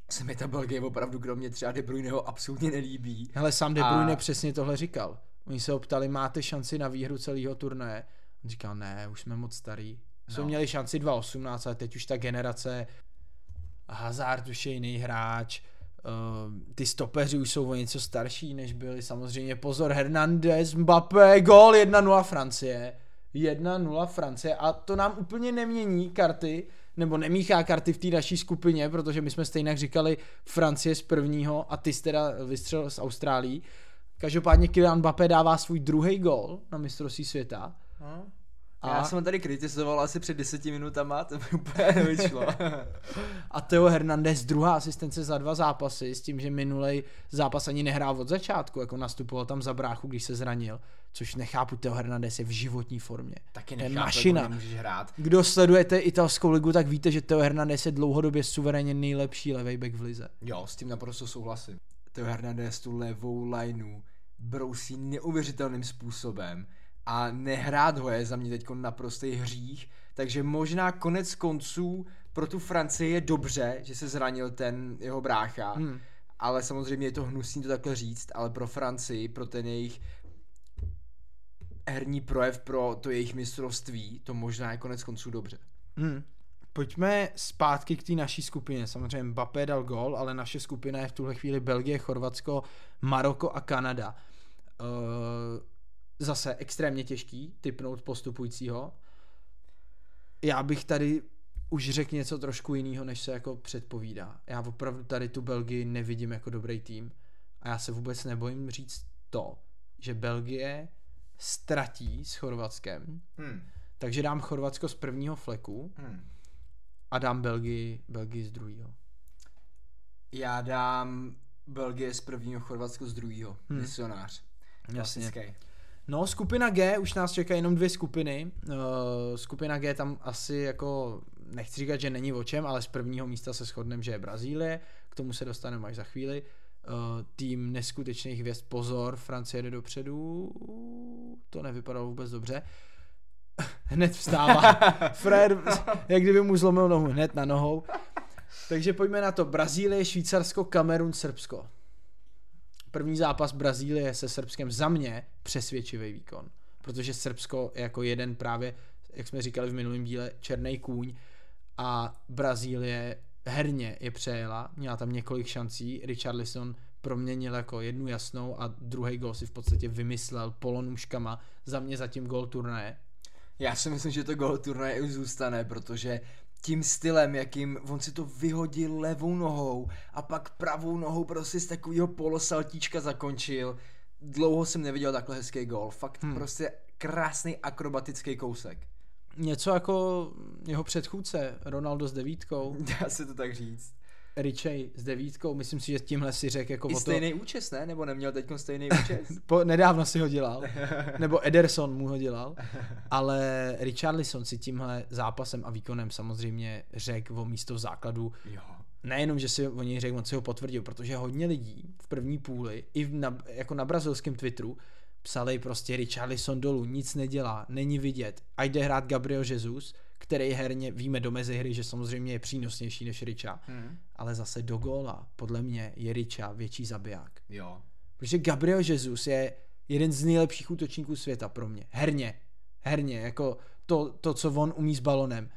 se mi ta Belgie opravdu kromě třeba De Bruyneho absolutně nelíbí.
Hele, sám De
A-
Bruyne přesně tohle říkal. Oni se ho ptali, máte šanci na výhru celého turnaje? On říkal, ne, už jsme moc starý. Jsme
No.
měli šanci 2018, ale teď už ta generace Hazard už je jiný hráč, uh, ty stopeři už jsou o něco starší, než byli samozřejmě. Pozor, Hernandez, Mbappé, gol 1-0 Francie. 1-0 Francie a to nám úplně nemění karty, nebo nemíchá karty v té naší skupině, protože my jsme stejně říkali Francie z prvního a ty jsi teda vystřel z Austrálií. Každopádně Kylian Mbappé dává svůj druhý gol na mistrovství světa.
A já jsem ho tady kritizoval asi před deseti minutama, to mi úplně nevyšlo. *laughs*
A Theo Hernandez druhá asistence za dva zápasy s tím, že minulej zápas ani nehrál od začátku, jako nastupoval tam za bráchu, když se zranil, což nechápu, Theo Hernandez je v životní formě.
Taky
To je
nechápu,
mašina.
nemůžeš hrát.
Kdo sledujete italskou ligu, tak víte, že Theo Hernandez je dlouhodobě suverénně nejlepší levej back v lize.
Jo, s tím naprosto souhlasím. Theo Hernandez tu levou lineu brousí neuvěřitelným způsobem a nehrát ho je za mě teď naprostý hřích, takže možná konec konců pro tu Francii je dobře, že se zranil ten jeho brácha,
Hmm.
ale samozřejmě je to hnusný to takhle říct, ale pro Francii, pro ten jejich herní projev, pro to jejich mistrovství, to možná je konec konců dobře.
Hmm. Pojďme zpátky k té naší skupině. Samozřejmě Mbappé dal gol, ale naše skupina je v tuhle chvíli Belgie, Chorvatsko, Maroko a Kanada. Uh, zase extrémně těžký typnout postupujícího. Já bych tady už řekl něco trošku jiného, než se jako předpovídá. Já opravdu tady tu Belgii nevidím jako dobrý tým a já se vůbec nebojím říct to, že Belgie ztratí s Chorvatskem,
Hmm.
takže dám Chorvatsko z prvního fleku
Hmm.
a dám Belgii, Belgii z druhého.
Já dám Belgie z prvního, Chorvatsko z druhého.
Hmm.
Misionář.
Jasně.
Klasický.
No, skupina G, už nás čekají jenom dvě skupiny. Uh, skupina G tam asi jako, nechci říkat, že není o čem, ale z prvního místa se shodneme, že je Brazílie, k tomu se dostaneme až za chvíli. Uh, tým neskutečných hvězd, pozor, Francie jde dopředu, to nevypadalo vůbec dobře. *laughs* hned vstává. *laughs* Fred, jak kdyby mu zlomil nohu, hned na nohou. Takže pojďme na to. Brazílie, Švýcarsko, Kamerun, Srbsko. První zápas Brazílie se Srbskem za mě přesvědčivý výkon. Protože Srbsko je jako jeden právě, jak jsme říkali v minulém díle, černý kůň a Brazílie herně je přejela, měla tam několik šancí, Richarlison proměnil jako jednu jasnou a druhý gol si v podstatě vymyslel polonůžkama, za mě zatím gol turnaje.
Já si myslím, že to gol turnaje už zůstane, protože tím stylem, jakým on si to vyhodil levou nohou a pak pravou nohou prostě z takového polosaltíčka zakončil. Dlouho jsem neviděl takhle hezký gol. Fakt hmm. prostě krásný akrobatický kousek.
Něco jako jeho předchůdce, Ronaldo s devítkou, *laughs*
Dá se to tak říct.
Richey s devítkou, myslím si, že tímhle si řekl jako
I
o to...
stejný účes, ne? Nebo neměl teď stejný účes? *laughs*
Po, nedávno si ho dělal, nebo Ederson mu ho dělal, ale Richarlison si tímhle zápasem a výkonem samozřejmě řekl o místo v základu.
jo.
Nejenom, že si o něj řekl, on si ho potvrdil, protože hodně lidí v první půli, i v na, jako na brazilském Twitteru, psali prostě Richarlison dolů, nic nedělá, není vidět. A jde hrát Gabriel Jesus, který herně, víme do mezihry, že samozřejmě je přínosnější než Richa,
Hmm.
ale zase do góla, podle mě je Richa větší zabiják.
Jo.
Protože Gabriel Jesus je jeden z nejlepších útočníků světa pro mě. Herně. Herně, jako to, to co on umí s balonem.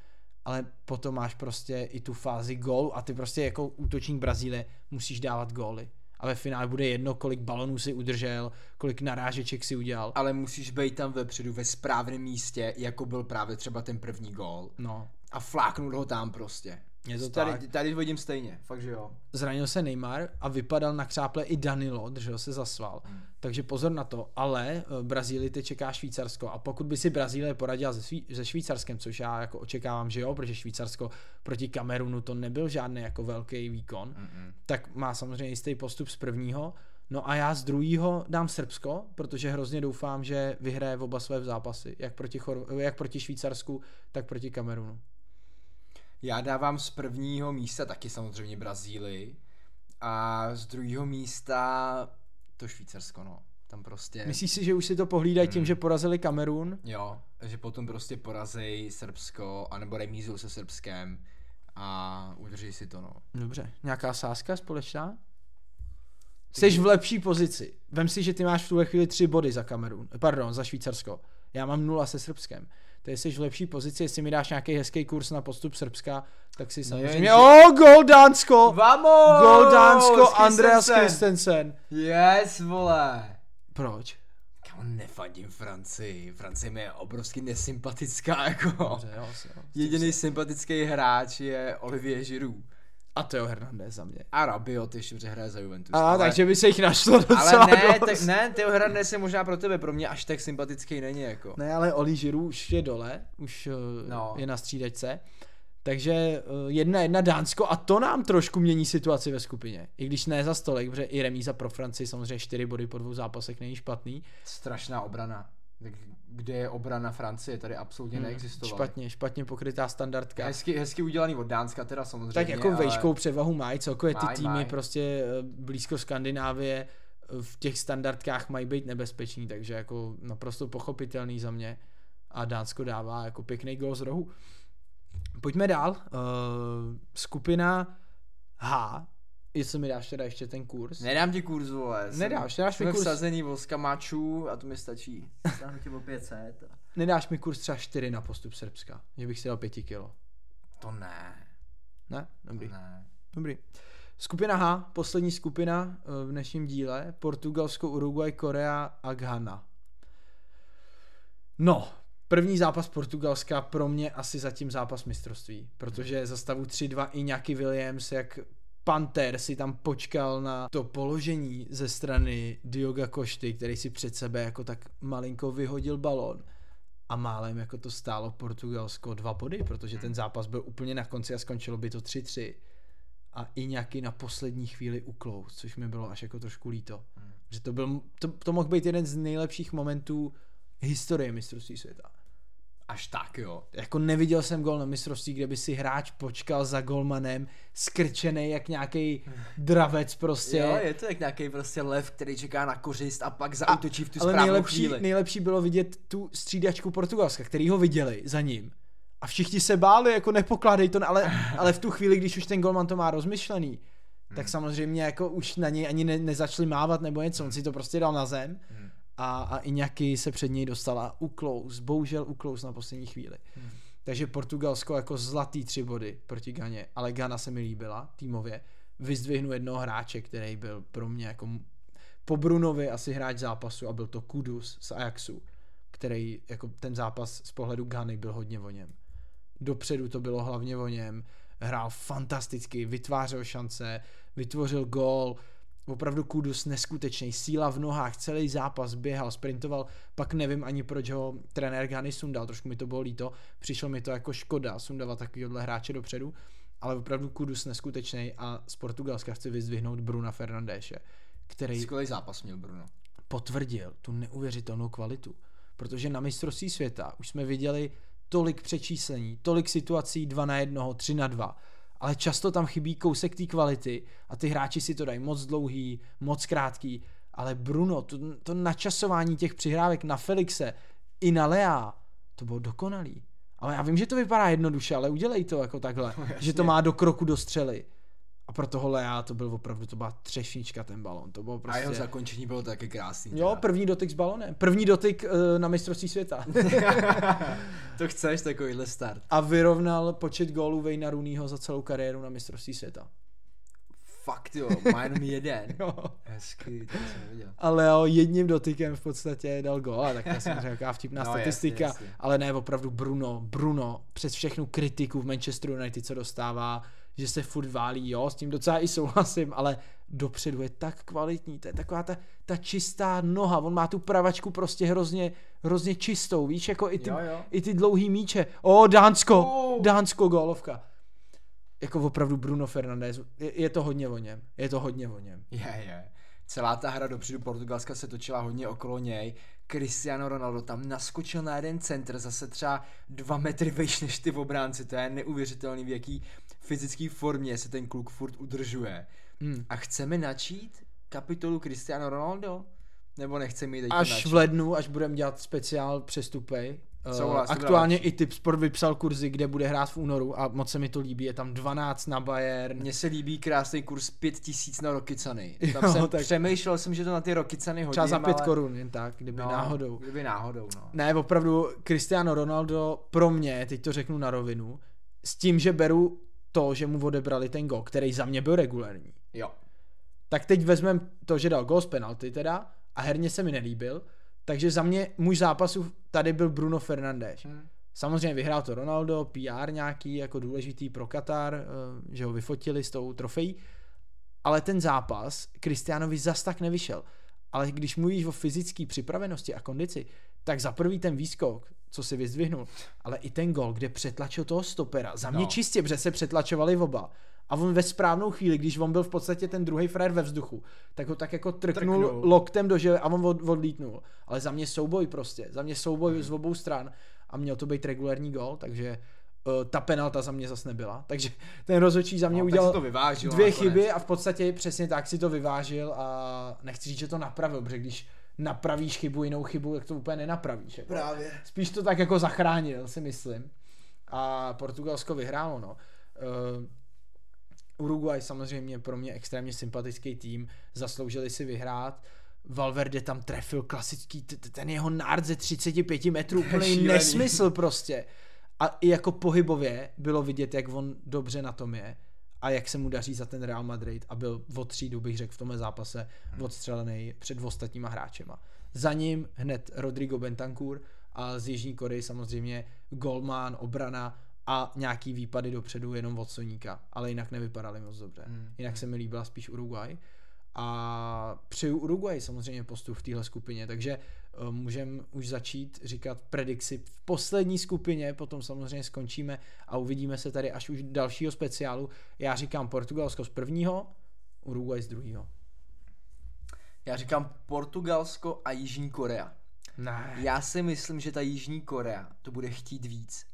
Ale potom máš prostě i tu fázi gól a ty prostě jako útočník Brazílie musíš dávat góly. A ve finále bude jedno, kolik balonů si udržel, kolik narážeček si udělal.
Ale musíš být tam vepředu ve správném místě, jako byl právě třeba ten první gól.
No,
A fláknout ho tam prostě.
Je to
tady,
tak.
tady vidím stejně, fakt že jo.
Zranil se Neymar a vypadal na křáple i Danilo, držel se za sval. Takže pozor na to, ale eh, Brazílii teď čeká Švýcarsko a pokud by si Brazílie poradila se, se Švýcarskem, což já jako očekávám, že jo, protože Švýcarsko proti Kamerunu to nebyl žádný jako velký výkon,
Mm-mm.
tak má samozřejmě jistý postup z prvního. No a já z druhého dám Srbsko, protože hrozně doufám, že vyhraje v oba své zápasy, jak proti, Chor- jak proti Švýcarsku, tak proti Kamerunu.
Já dávám z prvního místa taky samozřejmě Brazílii a z druhého místa to Švýcarsko, no. Tam prostě...
Myslíš si, že už si to pohlídají tím,
Hmm.
že porazili Kamerun?
Jo, že potom prostě porazej Srbsko, anebo remízou se Srbskem a udrží si to, no.
Dobře, nějaká sázka společná? Jsi v lepší pozici. Vem si, že ty máš v tuhle chvíli tři body za Kamerun, pardon, za Švýcarsko. Já mám nula se Srbskem. Ty jsi v lepší pozici, jestli mi dáš nějaký hezký kurz na postup Srbska, tak si samozřejmě...
jenže-
O, gol Dánsko!
Vamos!
Gol Dánsko, Andreas Christensen.
Yes, vole.
Proč?
Kámo, nefandím Francii. Francie mi je obrovsky nesympatická, jako.
Dobře, jo, jo.
Jediný sympatický hráč je Olivier Giroud.
A Teo Hernandez za mě.
A Rabiot ještě dobře hraje za Juventus.
A,
ale,
takže by se jich našlo docela
ale ne,
dost.
tak, ne, Theo Hernandez je možná pro tebe, pro mě až tak sympatický není, jako.
Ne, ale Oli Žiru už je dole, už no.
No.
je na střídačce. Takže eh, jedna jedna Dánsko a to nám trošku mění situaci ve skupině. I když ne za stolik, protože i remíza pro Francii samozřejmě 4 body po dvou zápasech není špatný.
Strašná obrana. Kde je obrana Francie? Tady absolutně hmm, neexistovala.
Špatně, špatně pokrytá standardka.
Hezky, hezky udělaný od Dánska teda samozřejmě.
tak jako
ale...
vejškou převahu mají, celkově ty
Maj,
týmy
maj.
prostě eh, blízko Skandinávie eh, v těch standardkách mají být nebezpeční, takže jako naprosto pochopitelný za mě a Dánsko dává jako pěkný gol z rohu. Pojďme dál. Uh, skupina H, jestli mi dáš teda ještě ten kurz.
Nedám ti kurz, vole. Jsem-
Nedáš, nedáš mi
jsme
kurz.
vsazený voska mačů a to mi stačí.
Stáhnu tě o 500. a-
Nedáš mi kurz třeba 4 na postup Srbska, že bych si dal 5 kilo.
To ne.
Ne? Dobrý.
Ne.
Dobrý. Skupina H, poslední skupina eh, v dnešním díle, Portugalsko, Uruguay, Korea a Ghana. No, první zápas Portugalska pro mě asi zatím zápas mistrovství, protože za stavu 3-2 i nějaký Williams, jak Panther si tam počkal na to položení ze strany Dioga Košty, který si před sebe jako tak malinko vyhodil balon a málem jako to stálo Portugalsko dva body, protože ten zápas byl úplně na konci a skončilo by to 3-3 a i nějaký na poslední chvíli uklous, což mi bylo až jako trošku líto.
Hmm.
Že to, byl, to, to mohl být jeden z nejlepších momentů historie mistrovství světa.
Až tak, jo.
Jako neviděl jsem gol na mistrovství, kde by si hráč počkal za golmanem, skrčený jak nějaký dravec prostě.
Jo, je to jak nějaký prostě lev, který čeká na kořist a pak zautočí v tu
ale
správnou
nejlepší,
chvíli.
nejlepší bylo vidět tu střídačku Portugalska, který ho viděli za ním. A všichni se báli, jako nepokládej to, ale, ale v tu chvíli, když už ten golman to má rozmyšlený,
Hmm.
tak samozřejmě jako už na něj ani ne, nezačali mávat nebo něco, on si to prostě dal na zem
Hmm.
A, a Iñaki se před něj dostal a uklous, bohužel uklous na poslední chvíli.
Hmm.
Takže Portugalsko jako zlatý tři body proti Ganě, ale Gana se mi líbila týmově. Vyzdvihnu jednoho hráče, který byl pro mě jako po Brunovi asi hráč zápasu a byl to Kudus z Ajaxu, který jako ten zápas z pohledu Gany byl hodně o něm. Dopředu to bylo hlavně o něm, hrál fantasticky, vytvářel šance, vytvořil gól, opravdu Kudus neskutečný, síla v nohách, celý zápas běhal, sprintoval, pak nevím ani proč ho trenér Gany sundal, trošku mi to bylo líto, přišlo mi to jako škoda sundávat takovýhle hráče dopředu, ale opravdu Kudus neskutečný a z Portugalska chci vyzdvihnout Bruna Fernandéše, který
Skvělý zápas měl Bruno.
potvrdil tu neuvěřitelnou kvalitu. Protože na mistrovství světa už jsme viděli tolik přečíslení, tolik situací 2 na 1, 3 na 2, ale často tam chybí kousek té kvality a ty hráči si to dají moc dlouhý, moc krátký, ale Bruno, to, to načasování těch přihrávek na Felixe i na Lea, to bylo dokonalý. Ale já vím, že to vypadá jednoduše, ale udělej to jako takhle, že to má do kroku do střely. A pro toho Lea to byl opravdu, to byla třešnička ten balon, to bylo
A
prostě...
jeho zakončení bylo taky krásný.
Jo,
teda.
první dotyk s balonem. První dotyk uh, na mistrovství světa. *laughs*
to chceš, takovýhle start.
A vyrovnal počet gólů Vejna Rooneyho za celou kariéru na mistrovství světa.
Fakt jo, má jenom jeden. *laughs*
Jo.
Hezky, to jsem neviděl.
A Leo jedním dotykem v podstatě dal gól, a tak to je samozřejmě taková vtipná
No,
statistika,
jasně, jasně.
ale ne, opravdu Bruno, Bruno, přes všechnu kritiku v Manchester United, co dostává, že se furt válí, jo, s tím docela i souhlasím, ale dopředu je tak kvalitní, to je taková ta, ta čistá noha, on má tu pravačku prostě hrozně, hrozně čistou, víš, jako i ty,
Jo, jo.
i ty dlouhý míče, o, Dánsko,
Oh.
Dánsko gólovka. Jako opravdu Bruno Fernandes, je, je to hodně o něm, je to hodně o něm.
Je, je. celá ta hra dopředu Portugalska se točila hodně okolo něj. Cristiano Ronaldo tam naskočil na jeden centr, zase třeba dva metry vejš než ty obránci, to je neuvěřitelný, v jaký fyzické formě se ten kluk furt udržuje.
Hmm.
A chceme načít kapitolu Cristiano Ronaldo? Nebo nechceme teď
Až
načít?
v lednu, až budeme dělat speciál přestupy. eh,
Souhlas, bude
aktuálně i Tip Sport vypsal kurzy, kde bude hrát v únoru a moc se mi to líbí. Je tam 12 na Bayern.
Mně se líbí krásný kurz 5000 na Rokicany. *laughs* Tam
Jo,
jsem
tak-
přemýšlel jsem, že to na ty Rokicany hodím,
Třeba za 5
ale...
korun, jen tak, kdyby
no,
náhodou.
Kdyby náhodou, no.
Ne, opravdu Cristiano Ronaldo pro mě, teď to řeknu na rovinu, s tím, že beru to, že mu odebrali ten gol, který za mě byl regulární.
Jo.
Tak teď vezmem to, že dal gol z penalty teda a herně se mi nelíbil, takže za mě muž zápasu tady byl Bruno Fernandes.
Hm.
Samozřejmě vyhrál to Ronaldo, PR nějaký jako důležitý pro Katar, eh, že ho vyfotili s tou trofejí, ale ten zápas Kristianovi zas tak nevyšel. Ale když mluvíš o fyzické připravenosti a kondici, tak za prvý ten výskok, co si vyzdvihnul, ale i ten gol, kde přetlačil toho stopera. Za mě
No.
čistě, protože se přetlačovali oba. A on ve správnou chvíli, když on byl v podstatě ten druhý frajer ve vzduchu, tak ho tak jako trknul,
Trknul.
loktem do žele a on od, odlítnul. Ale za mě souboj prostě, za mě souboj z obou stran a měl to být regulární gol, takže uh, ta penalta za mě zas nebyla. Takže ten rozhodčí za mě
No,
udělal
to vyvážilo
dvě
nakonec.
chyby a v podstatě přesně tak si to vyvážil a nechci říct, že to napravil, protože když napravíš chybu, jinou chybu, tak to úplně nenapravíš. Jako.
Právě.
Spíš to tak jako zachránil, si myslím. A Portugalsko vyhrálo, no. Uh, Uruguay samozřejmě pro mě extrémně sympatický tým, zasloužili si vyhrát. Valverde tam trefil klasický, ten jeho nárt ze 35 metrů, úplný nesmysl prostě. A i jako pohybově bylo vidět, jak on dobře na tom je a jak se mu daří za ten Real Madrid a byl od třídu, bych řekl, v tomhle zápase odstřelený před ostatníma hráčema. Za ním hned Rodrigo Bentancur a z Jižní Koreji samozřejmě Golman, obrana a nějaký výpady dopředu jenom od Soníka, ale jinak nevypadali moc dobře.
Hmm.
Jinak se mi líbila spíš Uruguay. A přeju Uruguay samozřejmě postup v téhle skupině, takže můžeme už začít říkat predikci v poslední skupině, potom samozřejmě skončíme a uvidíme se tady až už dalšího speciálu. Já říkám Portugalsko z prvního, Uruguay z druhého.
Já říkám Portugalsko a Jižní Korea.
Ne.
Já si myslím, že ta Jižní Korea to bude chtít víc.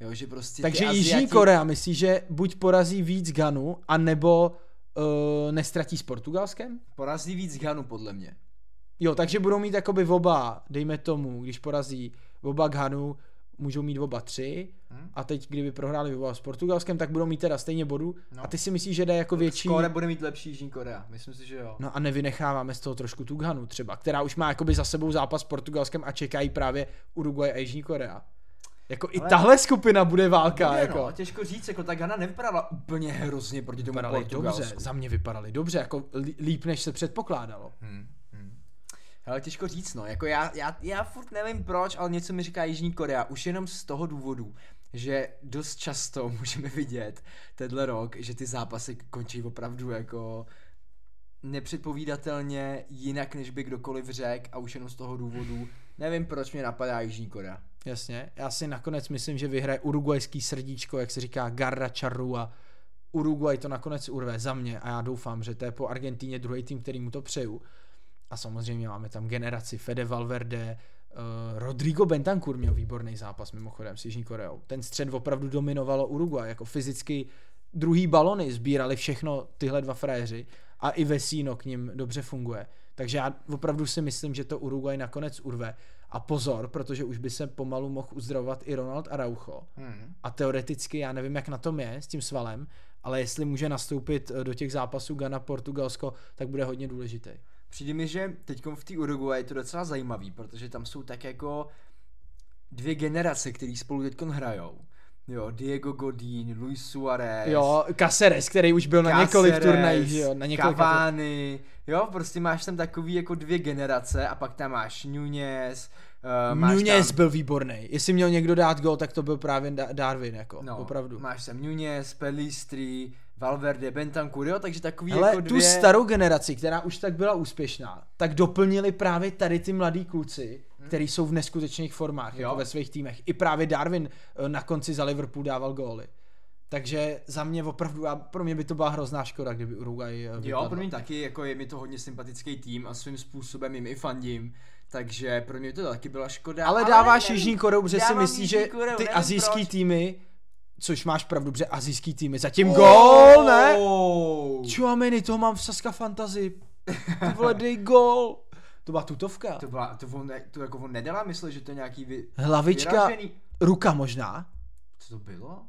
Jo, že prostě
Takže
ty
Jižní
Aziati-
Korea myslí, že buď porazí víc Ganu, anebo uh, nestratí s Portugalskem?
Porazí víc Ganu, podle mě.
Jo, takže budou mít jakoby oba, dejme tomu, když porazí oba Ghanu, můžou mít oba tři
Hm?
a teď kdyby prohráli oba s Portugalskem, tak budou mít teda stejně bodů
No.
a ty si myslíš, že jde jako větší...
Skóre bude mít lepší Jižní Korea. Myslím si, že jo.
No a nevynecháváme z toho trošku tu Ghanu třeba, která už má jakoby za sebou zápas s Portugalskem a čekají právě Uruguay a Jižní Korea. Jako i
Ale-
tahle skupina bude válka,
Bude,
jako.
no, těžko říct, jako ta Ghana nevypadala úplně hrozně proti tomu
Vypadali
Portugalsku.
dobře, za mě vypadali dobře, jako lí- líp, než se předpokládalo.
Hmm, Ale těžko říct, no, jako já, já, já furt nevím proč, ale něco mi říká Jižní Korea, už jenom z toho důvodu, že dost často *laughs* můžeme vidět tenhle rok, že ty zápasy končí opravdu jako nepředpovídatelně jinak, než by kdokoliv řekl a už jenom z toho důvodu, nevím proč mě napadá Jižní Korea.
Jasně, já si nakonec myslím, že vyhraje urugvajský srdíčko, jak se říká Garra Charrua. Uruguay to nakonec urve za mě a já doufám, že to je po Argentíně druhý tým, který mu to přeju. A samozřejmě máme tam generaci Fede Valverde, uh, Rodrigo Bentancur měl výborný zápas mimochodem s Jižní Koreou. Ten střed opravdu dominovalo Uruguay, jako fyzicky druhý balony sbírali všechno tyhle dva frajeři a i Vesino k ním dobře funguje. Takže já opravdu si myslím, že to Uruguay nakonec urve. A pozor, protože už by se pomalu mohl uzdravovat i Ronald Araujo.
Hmm.
A teoreticky já nevím, jak na tom je s tím svalem, ale jestli může nastoupit eh, do těch zápasů Ghana Portugalsko, tak bude hodně důležitý.
Přijde mi, že teď v té Uruguay je to docela zajímavý, protože tam jsou tak jako dvě generace, které spolu teď hrajou. Jo, Diego Godín, Luis Suarez,
Jo, Caceres, který už byl na několik turnajích, jo, na několik
Cavani, jo, prostě máš tam takový jako dvě generace a pak tam máš Nunez, uh, máš
Nunez
tam,
byl výborný. Jestli měl někdo dát gol, tak to byl právě Da- Darwin, jako,
no,
opravdu.
máš tam Nunez, Pelistri, Valverde, Bentancur, jo, takže takový
Ale
jako
tu
dvě...
starou generaci, která už tak byla úspěšná, tak doplnili právě tady ty mladí kluci, kteří jsou v neskutečných formách
Jo.
jako ve svých týmech. I právě Darwin eh, na konci za Liverpool dával góly. Takže za mě opravdu, a pro mě by to byla hrozná škoda, kdyby Uruguay eh,
Jo, pro mě taky, jako je mi to hodně sympatický tým a svým způsobem jim i fandím, takže pro mě to taky byla škoda.
Ale dáváš
nevím,
Jižní Koreu, protože si myslíš, že ty azijský
proč.
týmy, což máš pravdu, protože azijský týmy, zatím gol, ne?
Oh!
Chouameni, toho mám v Saska Fantasy. Ty vole, dej gol. To byla tutovka.
To, byla, to, on, ne- to jako on nedala myslet, že to je nějaký vy,
Hlavička,
vyražený.
ruka možná.
Co to bylo?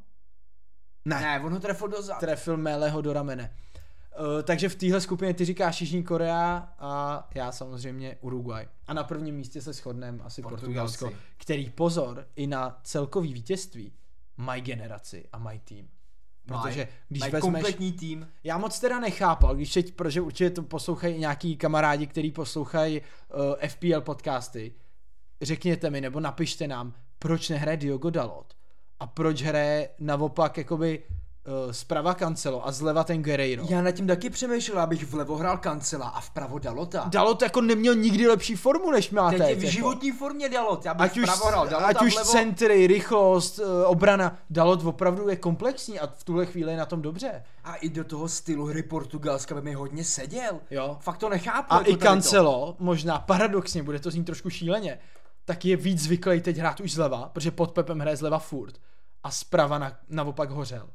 Ne,
Ne, on ho trefil do zad.
trefil Meleho do ramene. Uh, takže v téhle skupině ty říkáš Jižní Korea a já samozřejmě Uruguay. A na prvním místě se shodneme asi. Portugalsko, který pozor i na celkový vítězství mají generaci a mají tým. Protože když
Mají
vezmeš...
kompletní tým.
Já moc teda nechápal, když teď, protože určitě to poslouchají nějaký kamarádi, kteří poslouchají uh, FPL podcasty, řekněte mi, nebo napište nám, proč nehraje Diogo Dalot a proč hraje naopak jakoby uh, zprava Cancelo a zleva ten Guerreiro.
Já nad tím taky přemýšlel, abych vlevo hrál Kancela a vpravo Dalota.
Dalot jako neměl nikdy lepší formu, než má teď.
Teď je v
jako.
životní formě Dalot, já bych
Ať už,
vpravo hrál Dalota,
ať už
vlevo...
centry, rychlost, eh, obrana, Dalot opravdu je komplexní a v tuhle chvíli je na tom dobře.
A i do toho stylu hry Portugalska by mi hodně seděl.
Jo.
Fakt to nechápu.
A
jako
i
tady to.
Možná paradoxně, bude to znít trošku šíleně, tak je víc zvyklý teď hrát už zleva, protože pod Pepem hraje zleva furt. A zprava na, naopak hořel.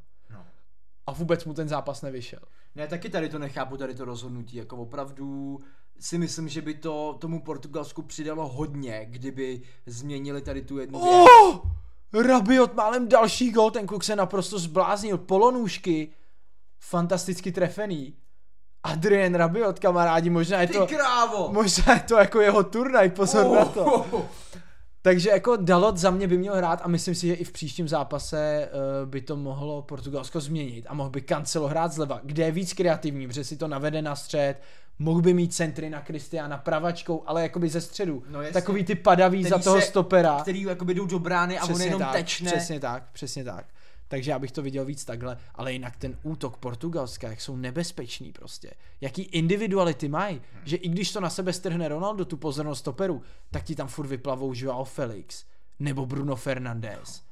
A vůbec mu ten zápas nevyšel.
Ne, taky tady to nechápu, tady to rozhodnutí, jako opravdu si myslím, že by to tomu Portugalsku přidalo hodně, kdyby změnili tady tu jednu věc.
Oh! Rabiot málem další gol, ten kluk se naprosto zbláznil, polonůžky, fantasticky trefený. Adrien Rabiot, kamarádi, možná je
Ty
to,
krávo!
možná je to jako jeho turnaj, pozor
Oh,
na to. Takže jako Dalot za mě by měl hrát a myslím si, že i v příštím zápase uh, by to mohlo Portugalsko změnit a mohl by Cancelo hrát zleva, kde je víc kreativní, protože si to navede na střed, mohl by mít centry na Kristiana pravačkou, ale jakoby ze středu.
No jasně.
Takový ty padavý za toho
se-
stopera.
Který jakoby jdou do brány a on
Přesně
jenom
tak,
tečne.
Přesně tak, přesně tak. Takže já bych to viděl víc takhle, ale jinak ten útok Portugalska, jak jsou nebezpeční prostě. Jaký individuality mají, že i když to na sebe strhne Ronaldo, tu pozornost stoperu, tak ti tam furt vyplavou Joao Felix, nebo Bruno Fernandes,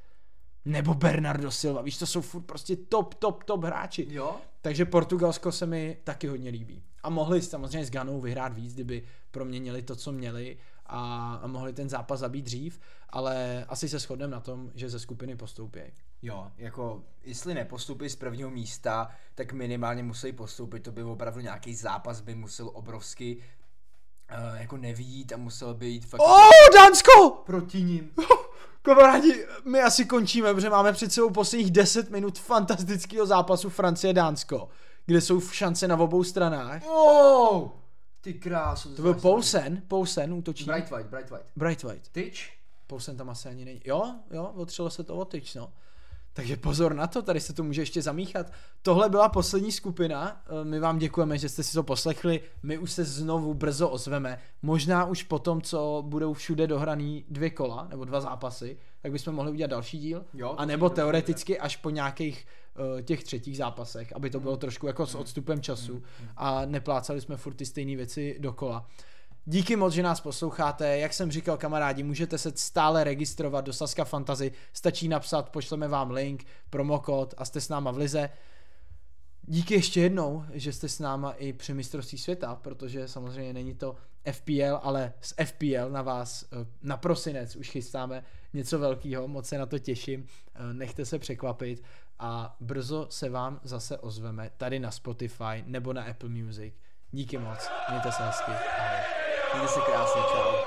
nebo Bernardo Silva, víš, to jsou furt prostě top, top, top hráči.
Jo?
Takže Portugalsko se mi taky hodně líbí. A mohli samozřejmě s Ganou vyhrát víc, kdyby proměnili to, co měli a, a mohli ten zápas zabít dřív, ale asi se shodneme na tom, že ze skupiny postoupí.
Jo, jako jestli nepostupí z prvního místa, tak minimálně musí postoupit, to by opravdu nějaký zápas by musel obrovsky uh, jako nevít a musel by jít fakt
Oh, Dánsko!
proti ním. *laughs*
Kamarádi, my asi končíme, protože máme před sebou posledních 10 minut fantastického zápasu Francie-Dánsko, kde jsou šance na obou stranách.
Oh! Ty krásu.
To byl Poulsen, Poulsen útočí.
Bright White, Bright White.
Bright White.
Tyč?
Poulsen tam asi ani není. Jo, jo, otřelo se to o tyč, no. Takže pozor na to, tady se to může ještě zamíchat. Tohle byla poslední skupina, eh, my vám děkujeme, že jste si to poslechli, my už se znovu brzo ozveme, možná už po tom, co budou všude dohraný dvě kola, nebo dva zápasy, tak bychom mohli udělat další díl,
Jo,
a nebo teoreticky až po nějakých uh, těch třetích zápasech, aby to bylo trošku jako s odstupem času. A neplácali jsme furt ty stejné věci dokola. Díky moc, že nás posloucháte. Jak jsem říkal, kamarádi, můžete se stále registrovat do Saska Fantasy. Stačí napsat, pošleme vám link, promokód a jste s náma v lize. Díky ještě jednou, že jste s náma i při mistrovství světa, protože samozřejmě není to FPL, ale z FPL na vás eh, na prosinec už chystáme něco velkého, moc se na to těším, Eh, nechte se překvapit a brzo se vám zase ozveme tady na Spotify nebo na Apple Music. Díky moc, mějte se hezky, ahoj.
Mějte se krásně, čau.